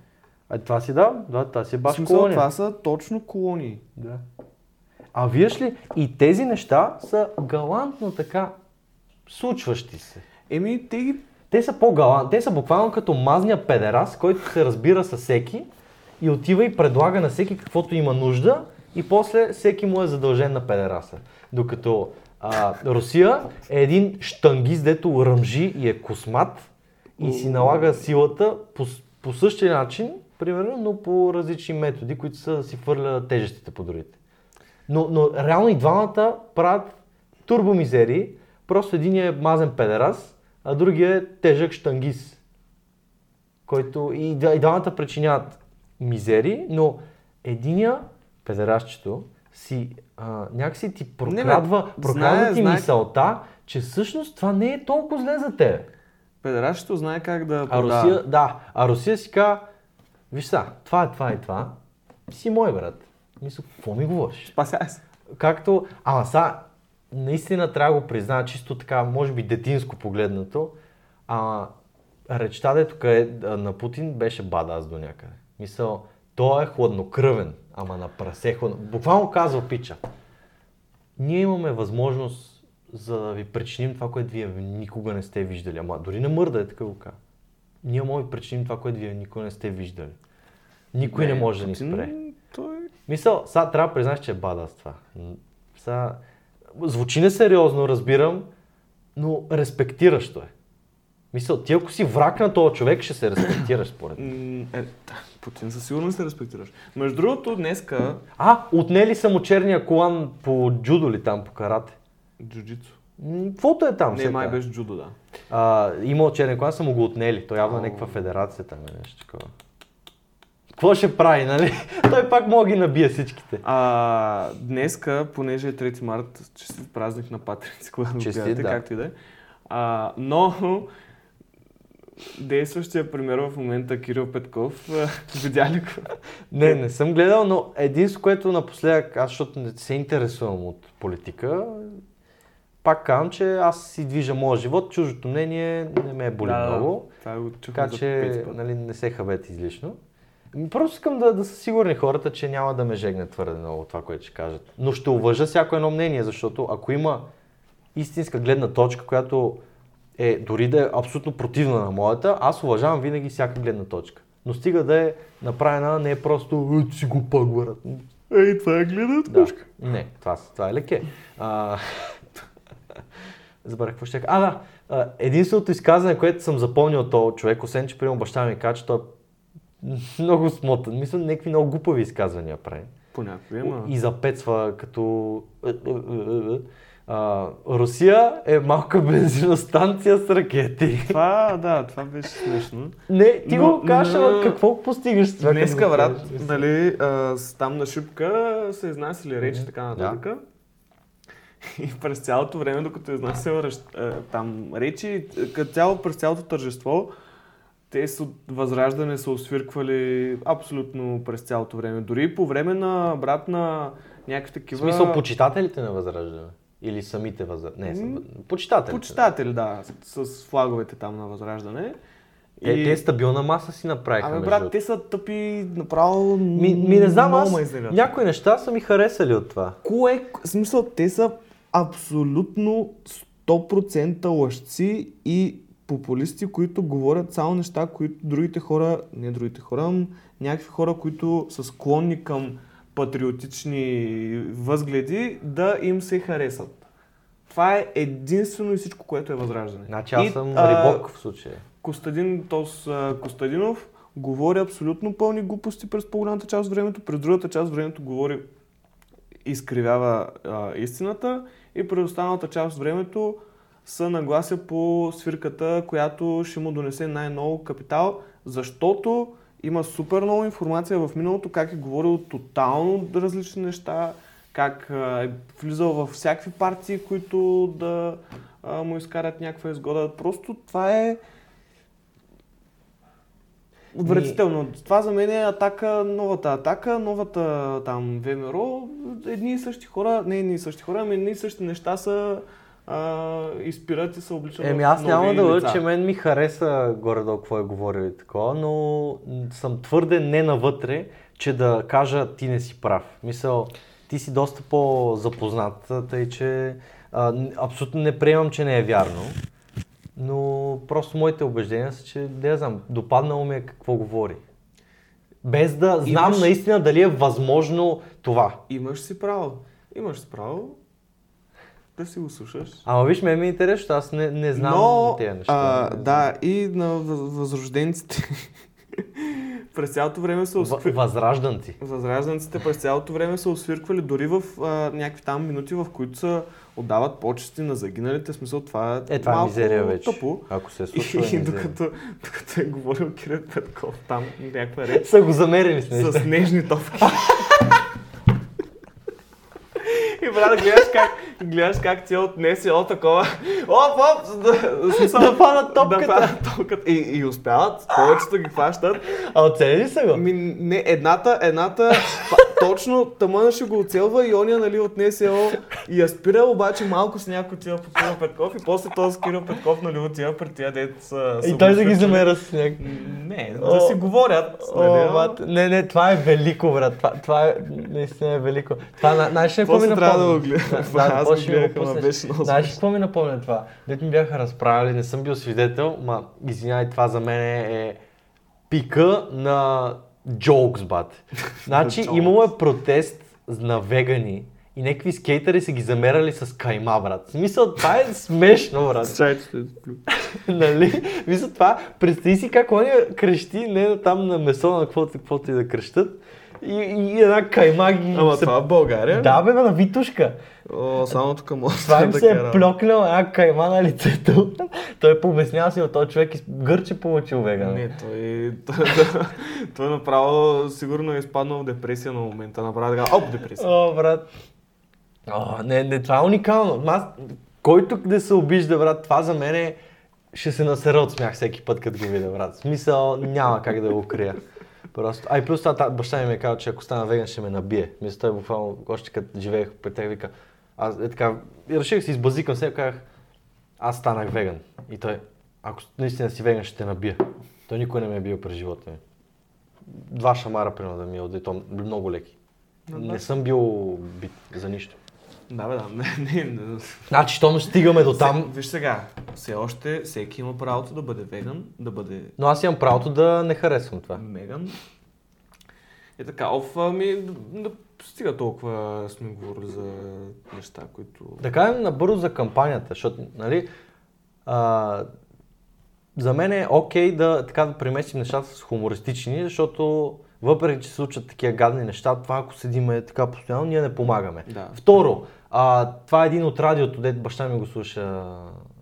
А това си да, да, това си е баш смисъл, колония. това са точно колонии. Да. А виж ли, и тези неща са галантно така случващи се. Еми, те ги... Те са по-галантни, те са буквално като мазния педерас, който се разбира с всеки и отива и предлага на всеки каквото има нужда и после всеки му е задължен на педераса. Докато а, Русия е един штангист, дето ръмжи и е космат и си налага силата по, по същия начин, примерно, но по различни методи, които са да си хвърля тежестите по другите. Но, но реално и двамата правят турбомизерии, просто един е мазен педерас, а другия е тежък штангист, който и, и двамата причиняват мизери, но единия, педерасчето, си а, някакси ти прокрадва, знае- прокрадва ти знае- мисълта, че всъщност това не е толкова зле за тебе. Педерашето знае как да А. Русия, да, а Русия си казва, виж са, това е това и това, си мой брат. Мисля, какво ми говориш? Спасяй се. Както, ама са, наистина трябва да го призная, чисто така, може би детинско погледнато, а речта, дето къде, на Путин беше бадас до някъде. Мисъл, той е хладнокръвен, ама на прасе хладно. Буквално казва пича. Ние имаме възможност за да ви причиним това, което вие никога не сте виждали. Ама дори не мърда е така го. Ние можем да ви причиним това, което вие никога не сте виждали. Никой не, може да ни спре. Мисъл, сега трябва да признаеш, че е бадас това. Сега, звучи несериозно, разбирам, но респектиращо е. Мисъл, ти ако си враг на този човек, ще се респектираш според мен. Е, да, Путин със сигурност се респектираш. Между другото, днеска А, отнели са му черния колан по джудо ли там, по карате? джуджицу. М, Каквото е там. Не, все май беше джудо, да. А, имал черен колан, са му го отнели. Той явно е някаква федерация там или нещо такова. Какво ще прави, нали? Той пак мога ги набие всичките. А, днеска, понеже е 3 март, честит празник на патриници, когато Честит, гледате, да. както и да е. А, но действащия пример в момента Кирил Петков, видя ли го? Не, не съм гледал, но единство, което напоследък, аз защото не се интересувам от политика, пак казвам, че аз си движа моя живот, чуждото мнение не ме е боли Да, много, Това го чухме така че нали, не се хабете излишно. Ами, Просто искам да, да са сигурни хората, че няма да ме жегне твърде много това, което ще кажат. Но ще уважа всяко едно мнение, защото ако има истинска гледна точка, която е дори да е абсолютно противна на моята, аз уважавам винаги всяка гледна точка. Но стига да е направена, не е просто «Е, си го пак, брат». Ей, това е гледна Да. точка. Не, това, това е леке. А... Забравих какво ще кажа. А, да. Единственото изказване, което съм запомнил от този човек, освен че приема баща ми каза, че той е много смотан. Мисля, някакви много глупави изказвания прави. Понякога има. И запецва като... А, Русия е малка бензиностанция с ракети. Това, да, това беше смешно. Не, ти Но- го кажеш, но- какво постигаш това? Днеска, брат, нали, а, там на шипка са изнасяли речи така нататък. И през цялото време, докато е а, там речи, като цяло през цялото тържество, те с възраждане са освирквали абсолютно през цялото време. Дори по време на брат на някакви В такива... смисъл, почитателите на Възраждане? Или самите Възраждане? Не, са... М, почитателите. Почитатели, да, с, с флаговете там на Възраждане. Те, те стабилна маса си направиха. Абе, между брат, другото. те са тъпи, направо... Ми, ми не знам, аз някои неща са ми харесали от това. Кое, в смисъл, те са абсолютно 100% лъжци и популисти, които говорят само неща, които другите хора, не другите хора, ам някакви хора, които са склонни към патриотични възгледи, да им се харесат. Това е единствено и всичко, което е възраждане. Значи аз И, съм а, рибок в случая. Костадин Тос Костадинов говори абсолютно пълни глупости през по-голямата част от времето, през другата част от времето говори изкривява а, истината и през останалата част от времето се наглася по свирката, която ще му донесе най-много капитал, защото има супер много информация в миналото, как е говорил тотално различни неща, как е влизал в всякакви партии, които да му изкарат някаква изгода. Просто това е отвратително. Това за мен е атака, новата атака, новата там ВМРО. Едни и същи хора, не едни и същи хора, ами едни и същи неща са а, и спират и се обличат Еми аз няма да лъжа, че мен ми хареса горе-долу какво е говорил и такова, но съм твърде не навътре, че да кажа ти не си прав. Мисъл, ти си доста по-запознат, тъй че а, абсолютно не приемам, че не е вярно. Но просто моите убеждения са, че не знам, допаднало ми е какво говори. Без да знам Имаш- наистина дали е възможно това. Имаш си право. Имаш си право да си го слушаш. Ама виж, ме ми е интересно, защото аз не, не знам Но, тези неща. а, Не да, и на въз- възрожденците през цялото време са освирквали. Възражданци. Възражданците през цялото време са освирквали дори в а, някакви там минути, в които са отдават почести на загиналите. В смисъл това е, Е, това е малко мизерия вече. тъпо. Ако се е И, случва, е и мизерия. докато, докато е говорил Кирил Петков там някаква реч Са го замерили с нежни топки. Брат, гледаш как, гледаш как ти отнесе от такова. Оп, оп, да, смисъл, Да фанат топката. Да фанат топката. И, и успяват, повечето ги хващат. А оцели ли са го? Ми, не, едната, едната, точно тъмън ще го оцелва и оня, нали, отнесе о, и я спира, обаче малко с някой отива по Кирил Петков и после този Кирил Петков, нали, отива при тия са И той да ги замера с някакъв. Не, О, да си говорят. нали, О, бат, не, не, това е велико, брат. Това, това е, наистина е велико. Това, на- знаеш ли какво ми трябва да напомня? го гледам. Да, да, Аз го гледах, ама беше много Знаеш какво ми напомня това? Дето ми бяха разправили, не съм бил свидетел, ма извинявай, това за мен е пика на джокс, бат. Значи Jokes. имало е протест на вегани и някакви скейтъри са ги замерали с кайма, брат. В смисъл, това е смешно, брат. Нали? Мисля това, представи си как оня крещи, не там на месо, на каквото, каквото и да крещат. И, и една кайма ги... Ама се- това в България? Да, бе, на Витушка. О, само тук може Това им да се е кара. плюкнал една кайма на лицето. Той пообяснява си от този човек и гърче получил веган. Не, той, той, направо сигурно е изпаднал в депресия на момента. Направо така, оп, депресия. О, брат. О, не, не, това е уникално. Аз, който да се обижда, брат, това за мен е... Ще се насера от смях всеки път, като го видя, брат. Смисъл, няма как да го крия. Просто. А и плюс това, баща ми ме каза, че ако стана веган, ще ме набие. Мисля, той буквално, още като живеех при тях, вика, аз е така, и реших се избазикам себе, казах, аз станах веган. И той, ако наистина си веган, ще те набия. Той никой не ме е бил през живота ми. Два шамара, примерно, да ми е отде, то много леки. Не съм бил бит за нищо. Да, бе, да. Не, не, не. Значи, щом стигаме до там, Се, виж сега, все още всеки има правото да бъде веган, да бъде но аз имам правото да не харесвам това. меган. И така, оф, ами, да, стига толкова сме говорили за неща, които... Да кажем набързо за кампанията, защото, нали, а, за мен е окей да, така, да преместим нещата с хумористични, защото въпреки, че се случват такива гадни неща, това ако седиме така постоянно, ние не помагаме. Да. Второ, а, това е един от радиото, дето баща ми го слуша.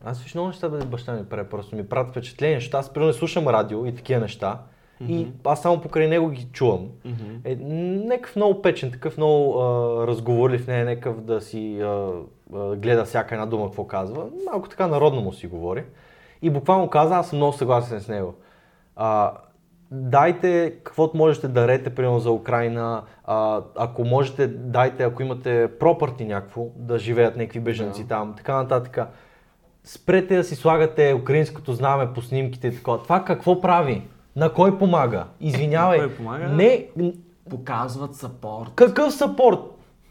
Аз виж много неща, дето баща ми прави, просто ми правят впечатление, защото аз примерно слушам радио и такива неща. И аз само покрай него ги чувам. Мгм. Е, някакъв много печен, такъв много а, разговорлив, не е някакъв да си а, а, гледа всяка една дума какво казва. Малко така народно му си говори. И буквално каза, аз съм много съгласен с него. А, дайте каквото можете да дарете, примерно за Украина. А, ако можете, дайте, ако имате пропърти някакво, да живеят някакви бежанци Да. там, така нататък. Спрете да си слагате украинското знаме по снимките и такова. Това какво прави? На кой помага? Извинявай. На кой помага? Не, Показват сапорт. какъв сапорт?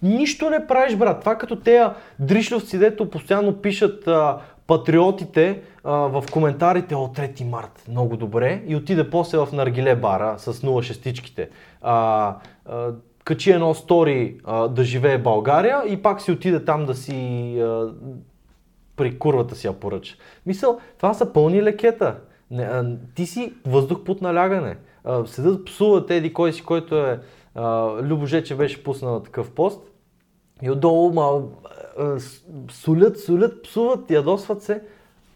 Нищо не правиш, брат. Това като тея дришловци, дето постоянно пишат а, патриотите а, в коментарите о 3 март, много добре, и отиде после в Наргиле бара с 06-тичките. А, а, качи едно стори а, да живее България и пак си отиде там да си а, при курвата си я поръча. Мисъл, това са пълни лекета. Не, а, ти си въздух под налягане. А, седат, псуват еди кой си, който е... А, Любо Жече беше пуснал такъв пост. И отдолу ма, а, солят, солят, псуват, ядосват се.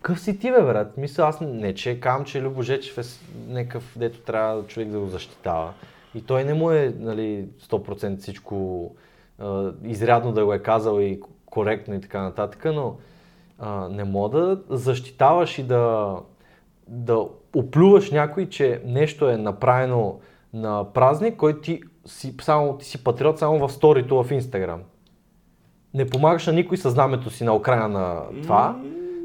Къв си ти, бе, брат? Мисля, аз не, че кам, че Любо Жечев е някакъв, дето трябва човек да го защитава. И той не му е, нали, 100% всичко а, изрядно да го е казал и коректно и така нататък, но а, не мога да защитаваш и да, да оплюваш някой, че нещо е направено на празник, който ти си, само, ти си патриот само в сторито в Инстаграм. не помагаш на никой със знамето си на Украина на това.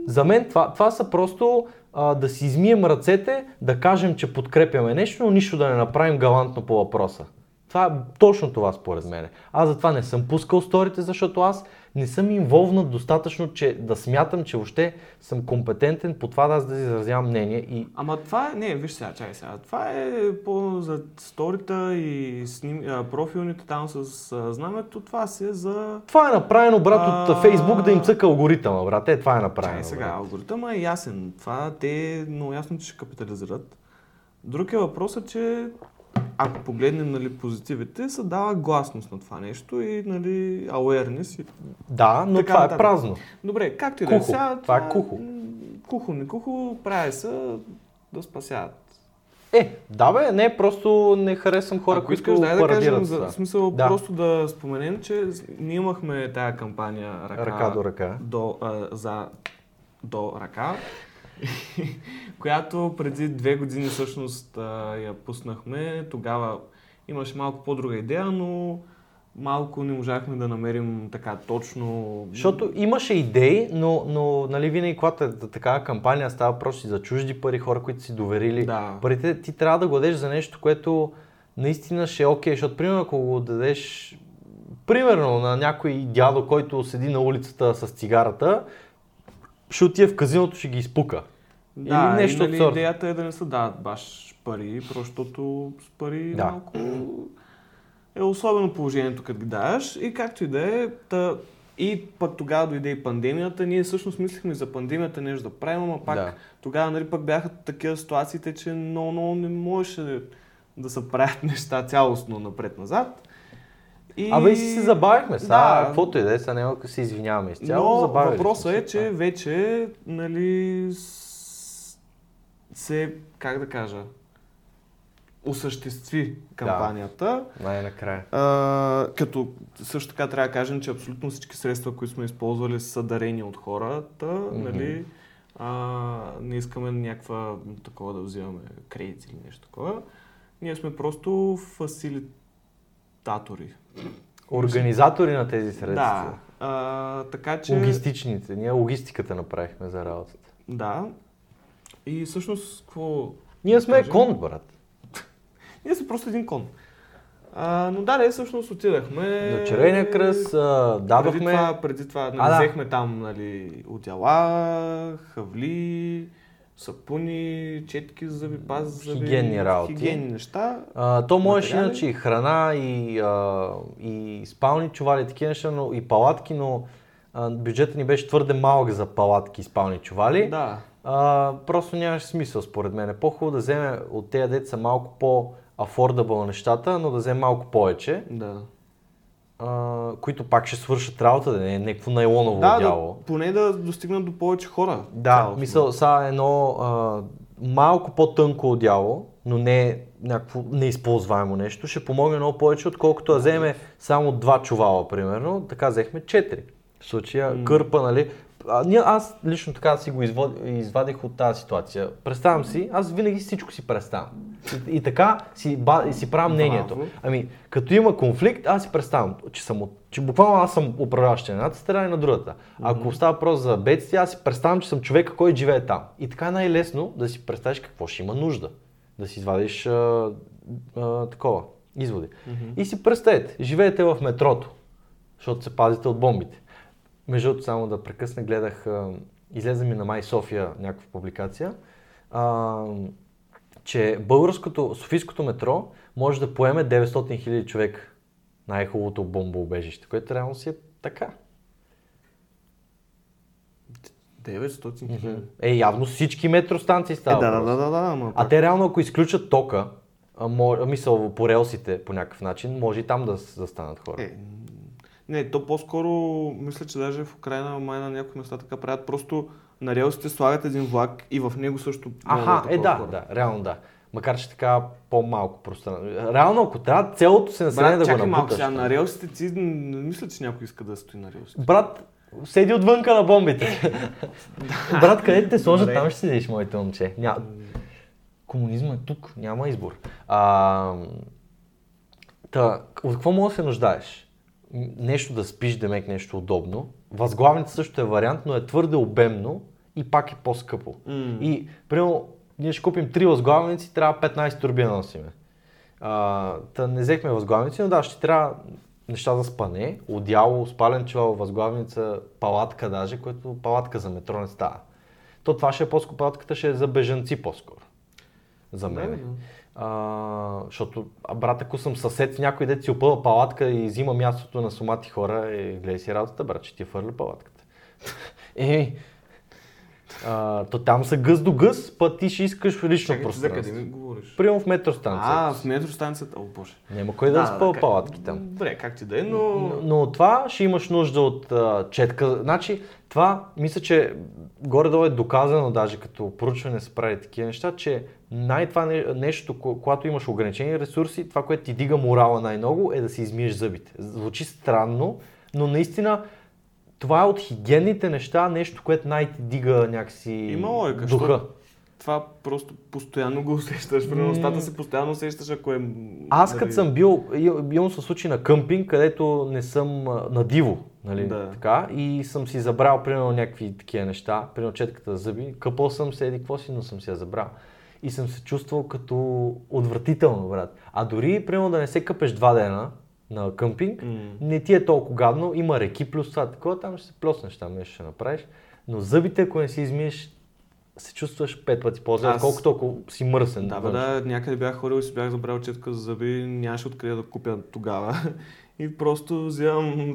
За мен това, това са просто а, да си измием ръцете, да кажем, че подкрепяме нещо, но нищо да не направим галантно по въпроса. Това е точно това според мен. Аз затова не съм пускал сторите, защото аз не съм инволвнат достатъчно, че да смятам, че въобще съм компетентен по това да аз да изразявам мнение. И... Ама това е, не, виж сега, чай сега, това е по за сторита и сним, профилните там с знамето, това си е за... Това е направено, брат, от А. Фейсбук да им цъка алгоритъма, брат. Е, това е направено. Чай сега, брат. алгоритъмът е ясен. Това те много ясно, че ще капитализират. Друг е въпросът, че ако погледнем нали, позитивите, се дава гласност на това нещо и нали, awareness. И... Да, но Така това е нататък. празно. Добре, както и да е сега. Това е кухо. Кухо, не кухо, прави се да спасяват. Е, да бе, не, просто не харесвам хора, Ако които искаш, дай да кажем, за това. смисъл Да. просто да споменем, че ние имахме тая кампания ръка, Ръка до ръка. до, а, за до ръка, която преди две години всъщност я пуснахме. Тогава имаше малко по-друга идея, но малко не можахме да намерим така точно... Защото имаше идеи, но, но нали, винаги, когато е такава кампания, става просто за чужди пари, хора, които си доверили. Да. Парите ти трябва да го дадеш за нещо, което наистина ще е окей, защото примерно ако го дадеш примерно на някой дядо, който седи на улицата с цигарата, ще отиде в казиното, ще ги изпука. Да, Или нещо и, нали, идеята е да не се дават баш пари, защото с пари Да. малко е особено положението, като ги даваш. И както и да е, та, и пък тогава дойде и пандемията. Ние всъщност мислихме за пандемията нещо да правим, ама пак Да. тогава нали, пък бяха такива ситуациите, че много, много не можеше да се правят неща цялостно напред-назад. И... Абе и си се забавихме, сега, Да. каквото и да е, сега няма се извиняваме изцяло, Но въпросът е, че вече, нали, се, как да кажа, осъществи кампанията. Най-накрая. А, като също така трябва да кажем, че абсолютно всички средства, които сме използвали са дарени от хората, нали, а, не искаме някаква такова да взимаме кредит или нещо такова. Ние сме просто фасилитатори. Организатори на тези средства. Да. А, така че... Логистичните. Ние логистиката направихме за работата. Да. И всъщност, какво... Ние сме кажем? кон, брат. Ние сме просто един кон. А, но да, не, всъщност отидахме... До Червения кръст а, Преди дадохме... това, преди това нали, А, да. взехме там нали, отяла, хавли, сапуни, четки за зъби, паз за зъби, Хигиенни работи. хигиенни неща. А, то материали. иначе и храна, и, а, и спални чували, такива неща, но и палатки, но бюджетът ни беше твърде малък за палатки и спални чували. Да. А, просто нямаше смисъл според мен. Е по-хубаво да вземе от тези деца малко по-афордабъл нещата, но да вземе малко повече, Да. а, които пак ще свършат работа, да не е някакво найлоново Да, да, одяло. поне да достигнат до повече хора. Да, цялостно. мисъл, са едно а, малко по-тънко одяло, но не някакво неизползваемо нещо, ще помогне много повече, отколкото да вземе само два чувала, примерно. Така взехме четири. В случая М. кърпа, нали. А, аз лично така си го извод, извадих от тази ситуация. Представям си, аз винаги всичко си представям. И, и така си, ба, и си правя мнението. Ами, като има конфликт, аз си представям, че, съм, от- че буквално аз съм управляващ на едната страна и на другата. Ако става въпрос за бедствие, аз си представям, че съм човека, който живее там. И така е най-лесно да си представиш какво ще има нужда. Да си извадиш а, а, такова, изводи. И си представете, живеете в метрото, защото се пазите от бомбите. Между другото, само да прекъсна, гледах, излезе ми на Май София някаква публикация, а, че българското, Софийското метро може да поеме 900 000 човек. Най-хубавото бомбоубежище, което реално си е така. 900 хиляди. Е, явно всички метростанции Е, става да, да, да, да, да, ама А те реално, ако изключат тока, мисъл по релсите по някакъв начин, може и там да, с- да станат хора. Е, не, то по-скоро, мисля, че даже в Украина, май на някои места така правят, просто на релсите слагат един влак и в него също Аха, е такова да, хора. да, реално да. Макар че така по-малко пространство. Реално, ако трябва цялото се население да го чакай малко набуташ. сега, на релсите ти не мисля, че някой иска да стои на релсите. Брат, седи отвънка на бомбите. Брат, къде те сложат, там ще седиш, моите момче. Ня... Комунизма е тук, няма избор. А... Та, от какво мога да се нуждаеш? Нещо да спиш, демек нещо удобно. Възглавница също е вариант, но е твърде обемно и пак е по-скъпо. М. И, примерно, ние ще купим три възглавници, трябва 15 турби да носиме. А, та не взехме възглавници, но да, ще трябва неща за спане, одяло, спален чувал, възглавница, палатка даже, което палатка за метро не става. То това ще е по-скоро, палатката ще е за бежанци по-скоро. За мен. Да, да. А, защото, а, брат, ако съм съсед с някой дет си опъва палатка и взима мястото на сумати хора, е, гледай си работата, брат, че ти е фърля палатката. Еми, а, то там са гъс до гъс, път ти ще искаш лично Чакай, ти за къде пространство. ми говориш? Приема в метростанция. А, в метростанцията. О, боже. Няма кой да, да спъва как- палатки там. Добре, как ти да е, но... Но, но това ще имаш нужда от а, четка. Значи, това мисля, че горе-долу е доказано, даже като проучване се прави такива неща, че най-това не, нещо, ко- когато имаш ограничени ресурси, това, което ти дига морала най-много, е да си измиеш зъбите. Звучи странно, но наистина това е от хигиенните неща, нещо, което най-ти дига някакси Има логика, духа. Това просто постоянно го усещаш. При устата си постоянно усещаш, ако е... Аз нали, като съм бил, имам се случай на къмпинг, където не съм на диво, нали, Да. така, и съм си забрал, примерно, някакви такива неща, примерно четката за зъби, къпал съм се, еди какво си, но съм си я забрал. И съм се чувствал като отвратително, брат. А дори, примерно, да не се къпеш два дена на къмпинг, М. не ти е толкова гадно, има реки плюс това, такова, там ще се плеснеш, там нещо ще направиш. Но зъбите, ако не си измиеш, се чувстваш пет пъти по-зле, Аз- отколкото ако си мръсен. Да, бе, да, някъде бях ходил и си бях забрал четка за зъби, нямаше откъде да купя тогава. И просто вземам...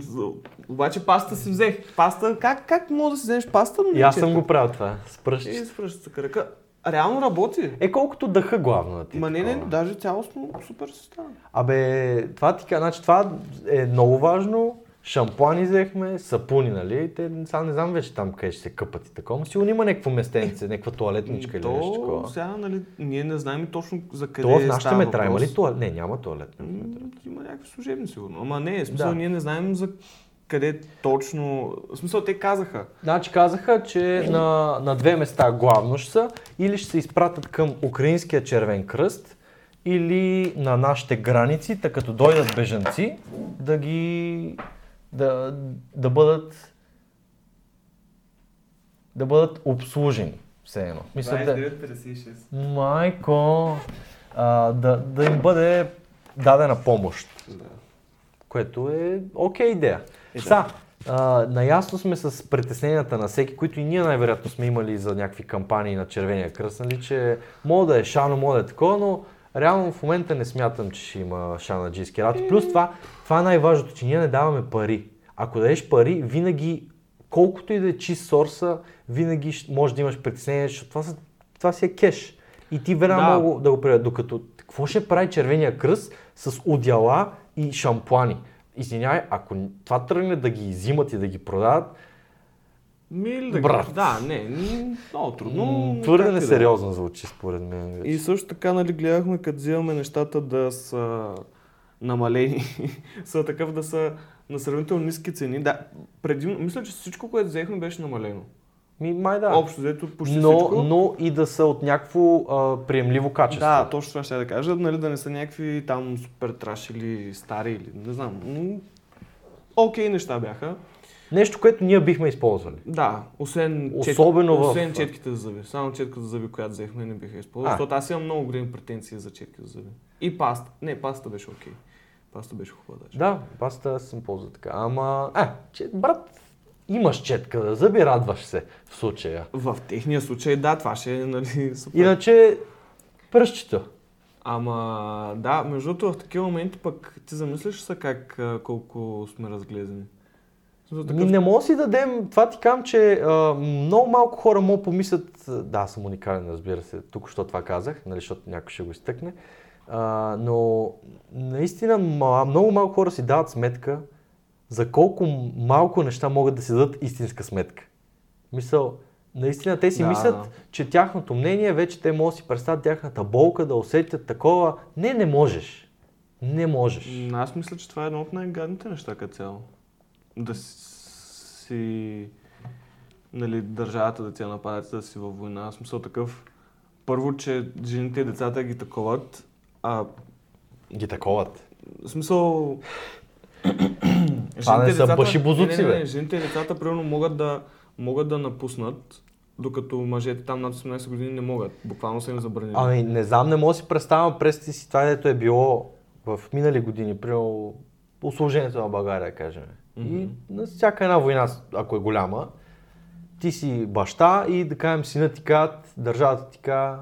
Обаче паста си взех. Паста, как, как мога да си вземеш паста, но И аз съм го правил това, с пръщи. И с пръщата ръка. Реално работи. Е, колкото дъха главно да ти е Ма не, не, даже цялостно супер се става. Абе, това ти значи това е много важно. Шампуани взехме, сапуни, нали? Те, сега не знам вече там къде ще се къпат и такова, но сигурно има някакво местенце, някаква туалетничка или нещо такова. сега, нали, ние не знаем точно за къде То в нашите метра има ли туалет? Не, няма туалет. Има някакви служебни сигурно. Ама не, смисъл, ние не знаем за къде точно... В смисъл, те казаха. Значи казаха, че на, на две места главно ще са или ще се изпратят към Украинския червен кръст, или на нашите граници, така като дойдат бежанци, да ги да, да бъдат да бъдат обслужени. Все едно. Мисля, да, 29,56. майко, а, да, да им бъде дадена помощ, Да. което е окей идея. Да. Са, а, наясно сме с притесненията на всеки, които и ние най-вероятно сме имали за някакви кампании на Червения кръст, нали, че мога да е шано, мога да е такова, но реално в момента не смятам, че ще има шанаджийски работи. Плюс това, това е най-важното, че ние не даваме пари. Ако дадеш пари, винаги, колкото и да е чист сорса, винаги може да имаш притеснение, защото това, са, това си е кеш. И ти веднага Да. мога да го приеда. Докато какво ще прави Червения кръст с одяла и шампуани? Извинявай, ако това тръгне да ги изимат и да ги продават, Мил да Брат. Да, не, много трудно. твърде да е. несериозно звучи според мен. вече. И също така, нали, гледахме, като взимаме нещата да са намалени, са такъв да са на сравнително ниски цени. Да, преди, мисля, че всичко, което взехме, беше намалено. Ми, май да. Общо взето почти но, всичко. но и да са от някакво а, приемливо качество. Да, точно това ще да кажа, нали, да не са някакви там супер траш или стари или не знам. Окей неща бяха. Нещо, което ние бихме използвали. Да, освен, Особено в- освен четките за зъби. Само четката за зъби, която взехме, не биха използвал. А. Защото аз имам много големи претенции за четки за зъби. И паста. Не, паста беше окей. Паста беше хубава даже. Да, паста съм ползвал така. Ама, а, че, брат, имаш четка за зъби, радваш се в случая. В техния случай, да, това ще е, нали, супер. Иначе, пръщчета. Ама, да, между другото, в такива моменти пък ти замисляш се как, колко сме разглезени. Ми такъв- не мога си да дадем, това ти кам, че а, много малко хора могат помислят, да, съм уникален, разбира се, тук що това казах, нали, защото някой ще го изтъкне, а, но наистина много малко хора си дават сметка за колко малко неща могат да си дадат истинска сметка. Мисъл, наистина те си Да. мислят, че тяхното мнение, вече те могат да си представят тяхната болка, да усетят такова. Не, не можеш. Не можеш. Аз мисля, че това е едно от най-гадните неща като цяло. Да си... Нали, държавата да ти я нападат, да си във война. В смисъл такъв... Първо, че жените и децата ги таковат, а Ги таковат. в смисъл... Това не са баши бузуци, не, не, не, бе. Жените и децата, примерно, могат да, могат да напуснат, докато мъжете там над 18 години не могат. Буквално са им забранили. Ами не знам, не мога да си представям през си това, дето е било в минали години, примерно услужението на България, кажем. И на всяка една война, ако е голяма, ти си баща и да кажем сина ти казват, държавата ти казва,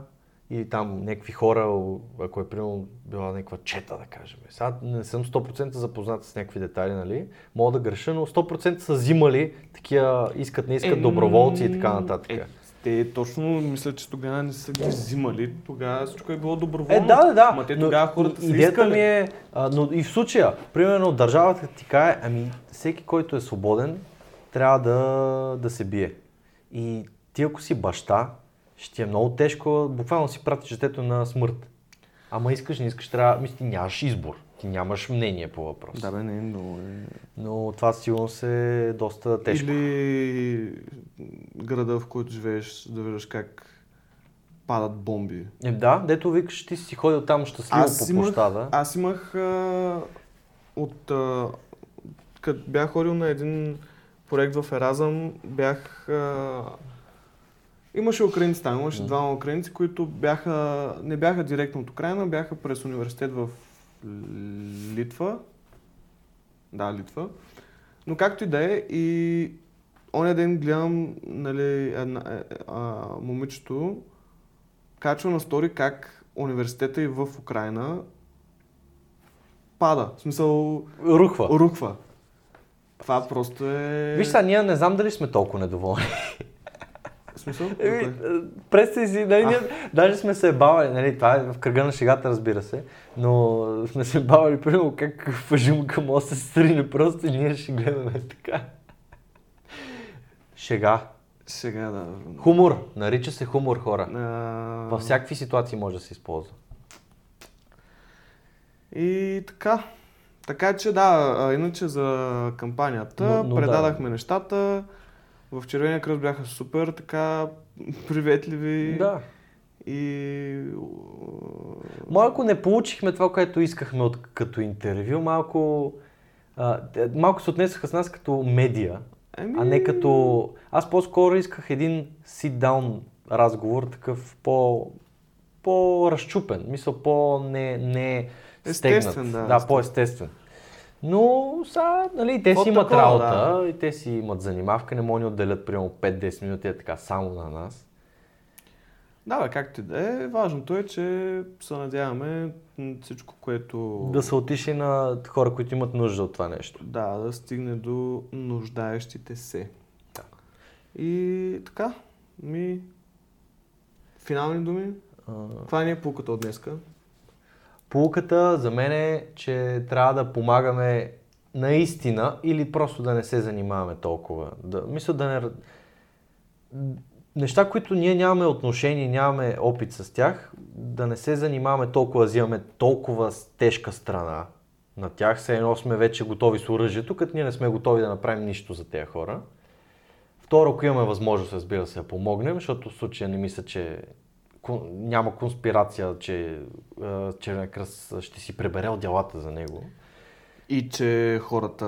и там някакви хора, ако е примерно била някаква чета, да кажем. Сега не съм 100% запознат с някакви детайли, нали? Мога да греша, но 100% са взимали такива, искат, не искат Е, доброволци и така нататък. Е, те точно мисля, че тогава не са ги взимали, тогава всичко е било доброволно. Е, да, да, да. Ма те тогава хората са искали. ми е, а, но и в случая, примерно държавата ти каже, ами всеки, който е свободен, трябва да, да се бие. И ти ако си баща, ще ти е много тежко, буквално си пратиш детето на смърт. Ама искаш, не искаш, трябва, мисля, ти нямаш избор. Ти нямаш мнение по въпроса. Да, бе, не, но е... Но това сигурно е доста тежко. Или града, в който живееш, да виждаш как падат бомби. Е, да, дето викаш, ти си ходил там щастливо по имах, площада. аз имах а, от... А, като бях ходил на един проект в Еразъм, бях... А, имаше украинци там, имаше Мгм. двама украинци, които бяха, не бяха директно от Украина, бяха през университет в Литва. Да, Литва. Но както и да е, и оня ден гледам, нали, една, е, а, момичето качва на стори как университета и в Украина пада. В смисъл, Рухва. рухва. Това просто е... Виж сега, ние не знам дали сме толкова недоволни. Смисъл? Еми, Окей. представи си, нали, ние, даже сме се бавали, нали, това е в кръга на шегата, разбира се, но сме се бавали, примерно, как фъжимка може да се срине просто и ние ще гледаме така. Шега. Сега да... Хумор. Нарича се хумор, хора. А... Във всякакви ситуации може да се използва. И така. Така че да, иначе за кампанията Но- но да. предадахме нещата. В Червения кръст бяха супер, така приветливи. Да. И... Малко не получихме това, което искахме от, като интервю, малко, а, малко се отнесаха с нас като медия, Еми... а не като... Аз по-скоро исках един sit-down разговор, такъв по, по-разчупен, мисъл по-не, не стегнат. Естествен, да, да естествен. по-естествен. Но са, нали, те си имат такова, работа да. и те си имат занимавка, не могат да ни отделят примерно 5-10 минути е така само на нас. Да, бе, както и да е. Важното е, че се надяваме всичко, което... Да са отишли на хора, които имат нужда от това нещо. Да, да стигне до нуждаещите се. Да. И така, ми... Финални думи? А, Това ни е пулката от днеска. Полуката за мен е, че трябва да помагаме наистина или просто да не се занимаваме толкова. Да, мисля да не... Неща, които ние нямаме отношение, нямаме опит с тях, да не се занимаваме толкова, взимаме толкова тежка страна на тях, все едно сме вече готови с оръжието, като ние не сме готови да направим нищо за тези хора. Второ, ако имаме възможност, разбира се, да помогнем, защото в случая не мисля, че няма конспирация, че Червен кръст ще си пребере делата за него. И че хората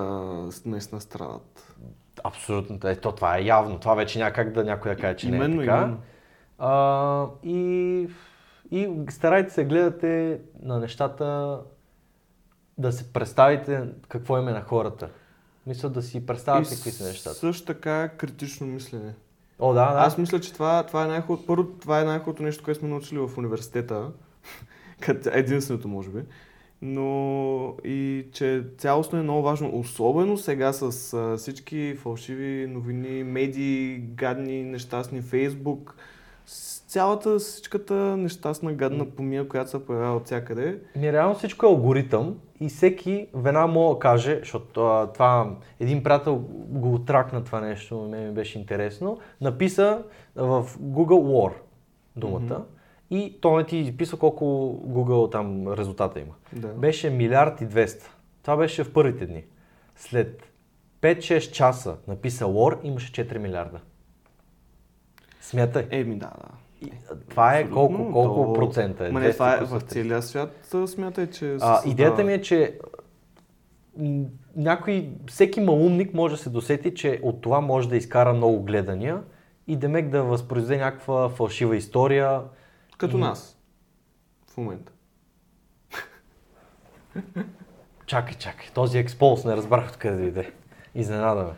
наистина страдат. Абсолютно. Е, то, това е явно. Това вече няма как да някой да каже, че Именно, не е така. именно. А, и, и старайте се гледате на нещата, да се представите какво им е на хората. Мисля да си представяте какви са нещата. също така критично мислене. О, да, да. Аз мисля, че това, това е най-хубавото. Първо, това е най-хубавото нещо, което сме научили в университета. единственото, може би. Но и че цялостно е много важно, особено сега с а, всички фалшиви новини, медии, гадни, нещастни, Фейсбук, цялата всичката нещастна гадна помия, която се появява от всякъде. Ми реално всичко е алгоритъм и всеки веднага мога да каже, защото а, това, един приятел го тракна това нещо, мен ми беше интересно, написа в Google War думата Мгм. и то не ти изписва колко Google там резултата има. Да. Беше милиард и 200. Това беше в първите дни. След 5-6 часа написа War, имаше 4 милиарда. Смятай. Еми, да, да. И, това е колко, Абсолютно, колко то- процента е? Ма не, това е 200 в целия свят, смятай, че... А, идеята ми е, че някой, всеки малумник може да се досети, че от това може да изкара много гледания и демек да възпроизведе някаква фалшива история. Като И- нас. В момента. Чакай, чакай, този експоз не разбрах откъде дойде. Изненада ме.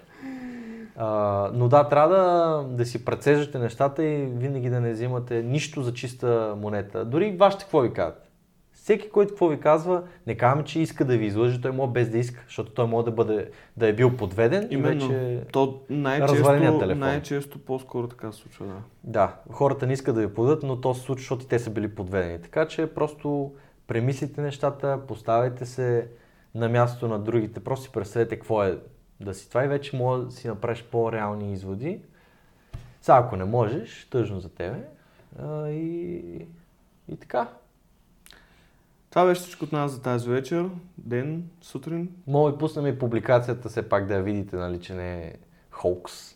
А, но да, трябва да, да си прецеждате нещата и винаги да не взимате нищо за чиста монета. Дори вашите какво ви казват. Всеки, който какво ви казва, не казваме, че иска да ви излъже, той може без да иска, защото той може да, бъде, да е бил подведен Именно. и вече... То най-често, телефон. най-често по-скоро така се случва, да. Да, хората не искат да ви подадат, но то се случва, защото и те са били подведени. Така че просто премислите нещата, поставяйте се на място на другите, просто си представете какво е да си това и вече може да си направиш по-реални изводи. Сега ако не можеш, тъжно за тебе. А, и, и така. Това беше всичко от нас за тази вечер, ден, сутрин. Мога да пуснем и публикацията, все пак да я видите, нали, че не е холкс.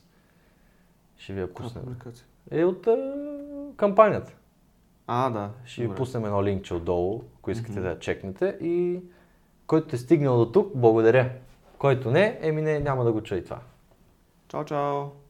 Ще ви я пуснем. публикация? Е от а, кампанията. А, да. Ще ви добре. пуснем едно линкче отдолу, ако искате да я чекнете. И който е стигнал до тук, благодаря. Който не, еми не, няма да го чуе това. Чао, чао.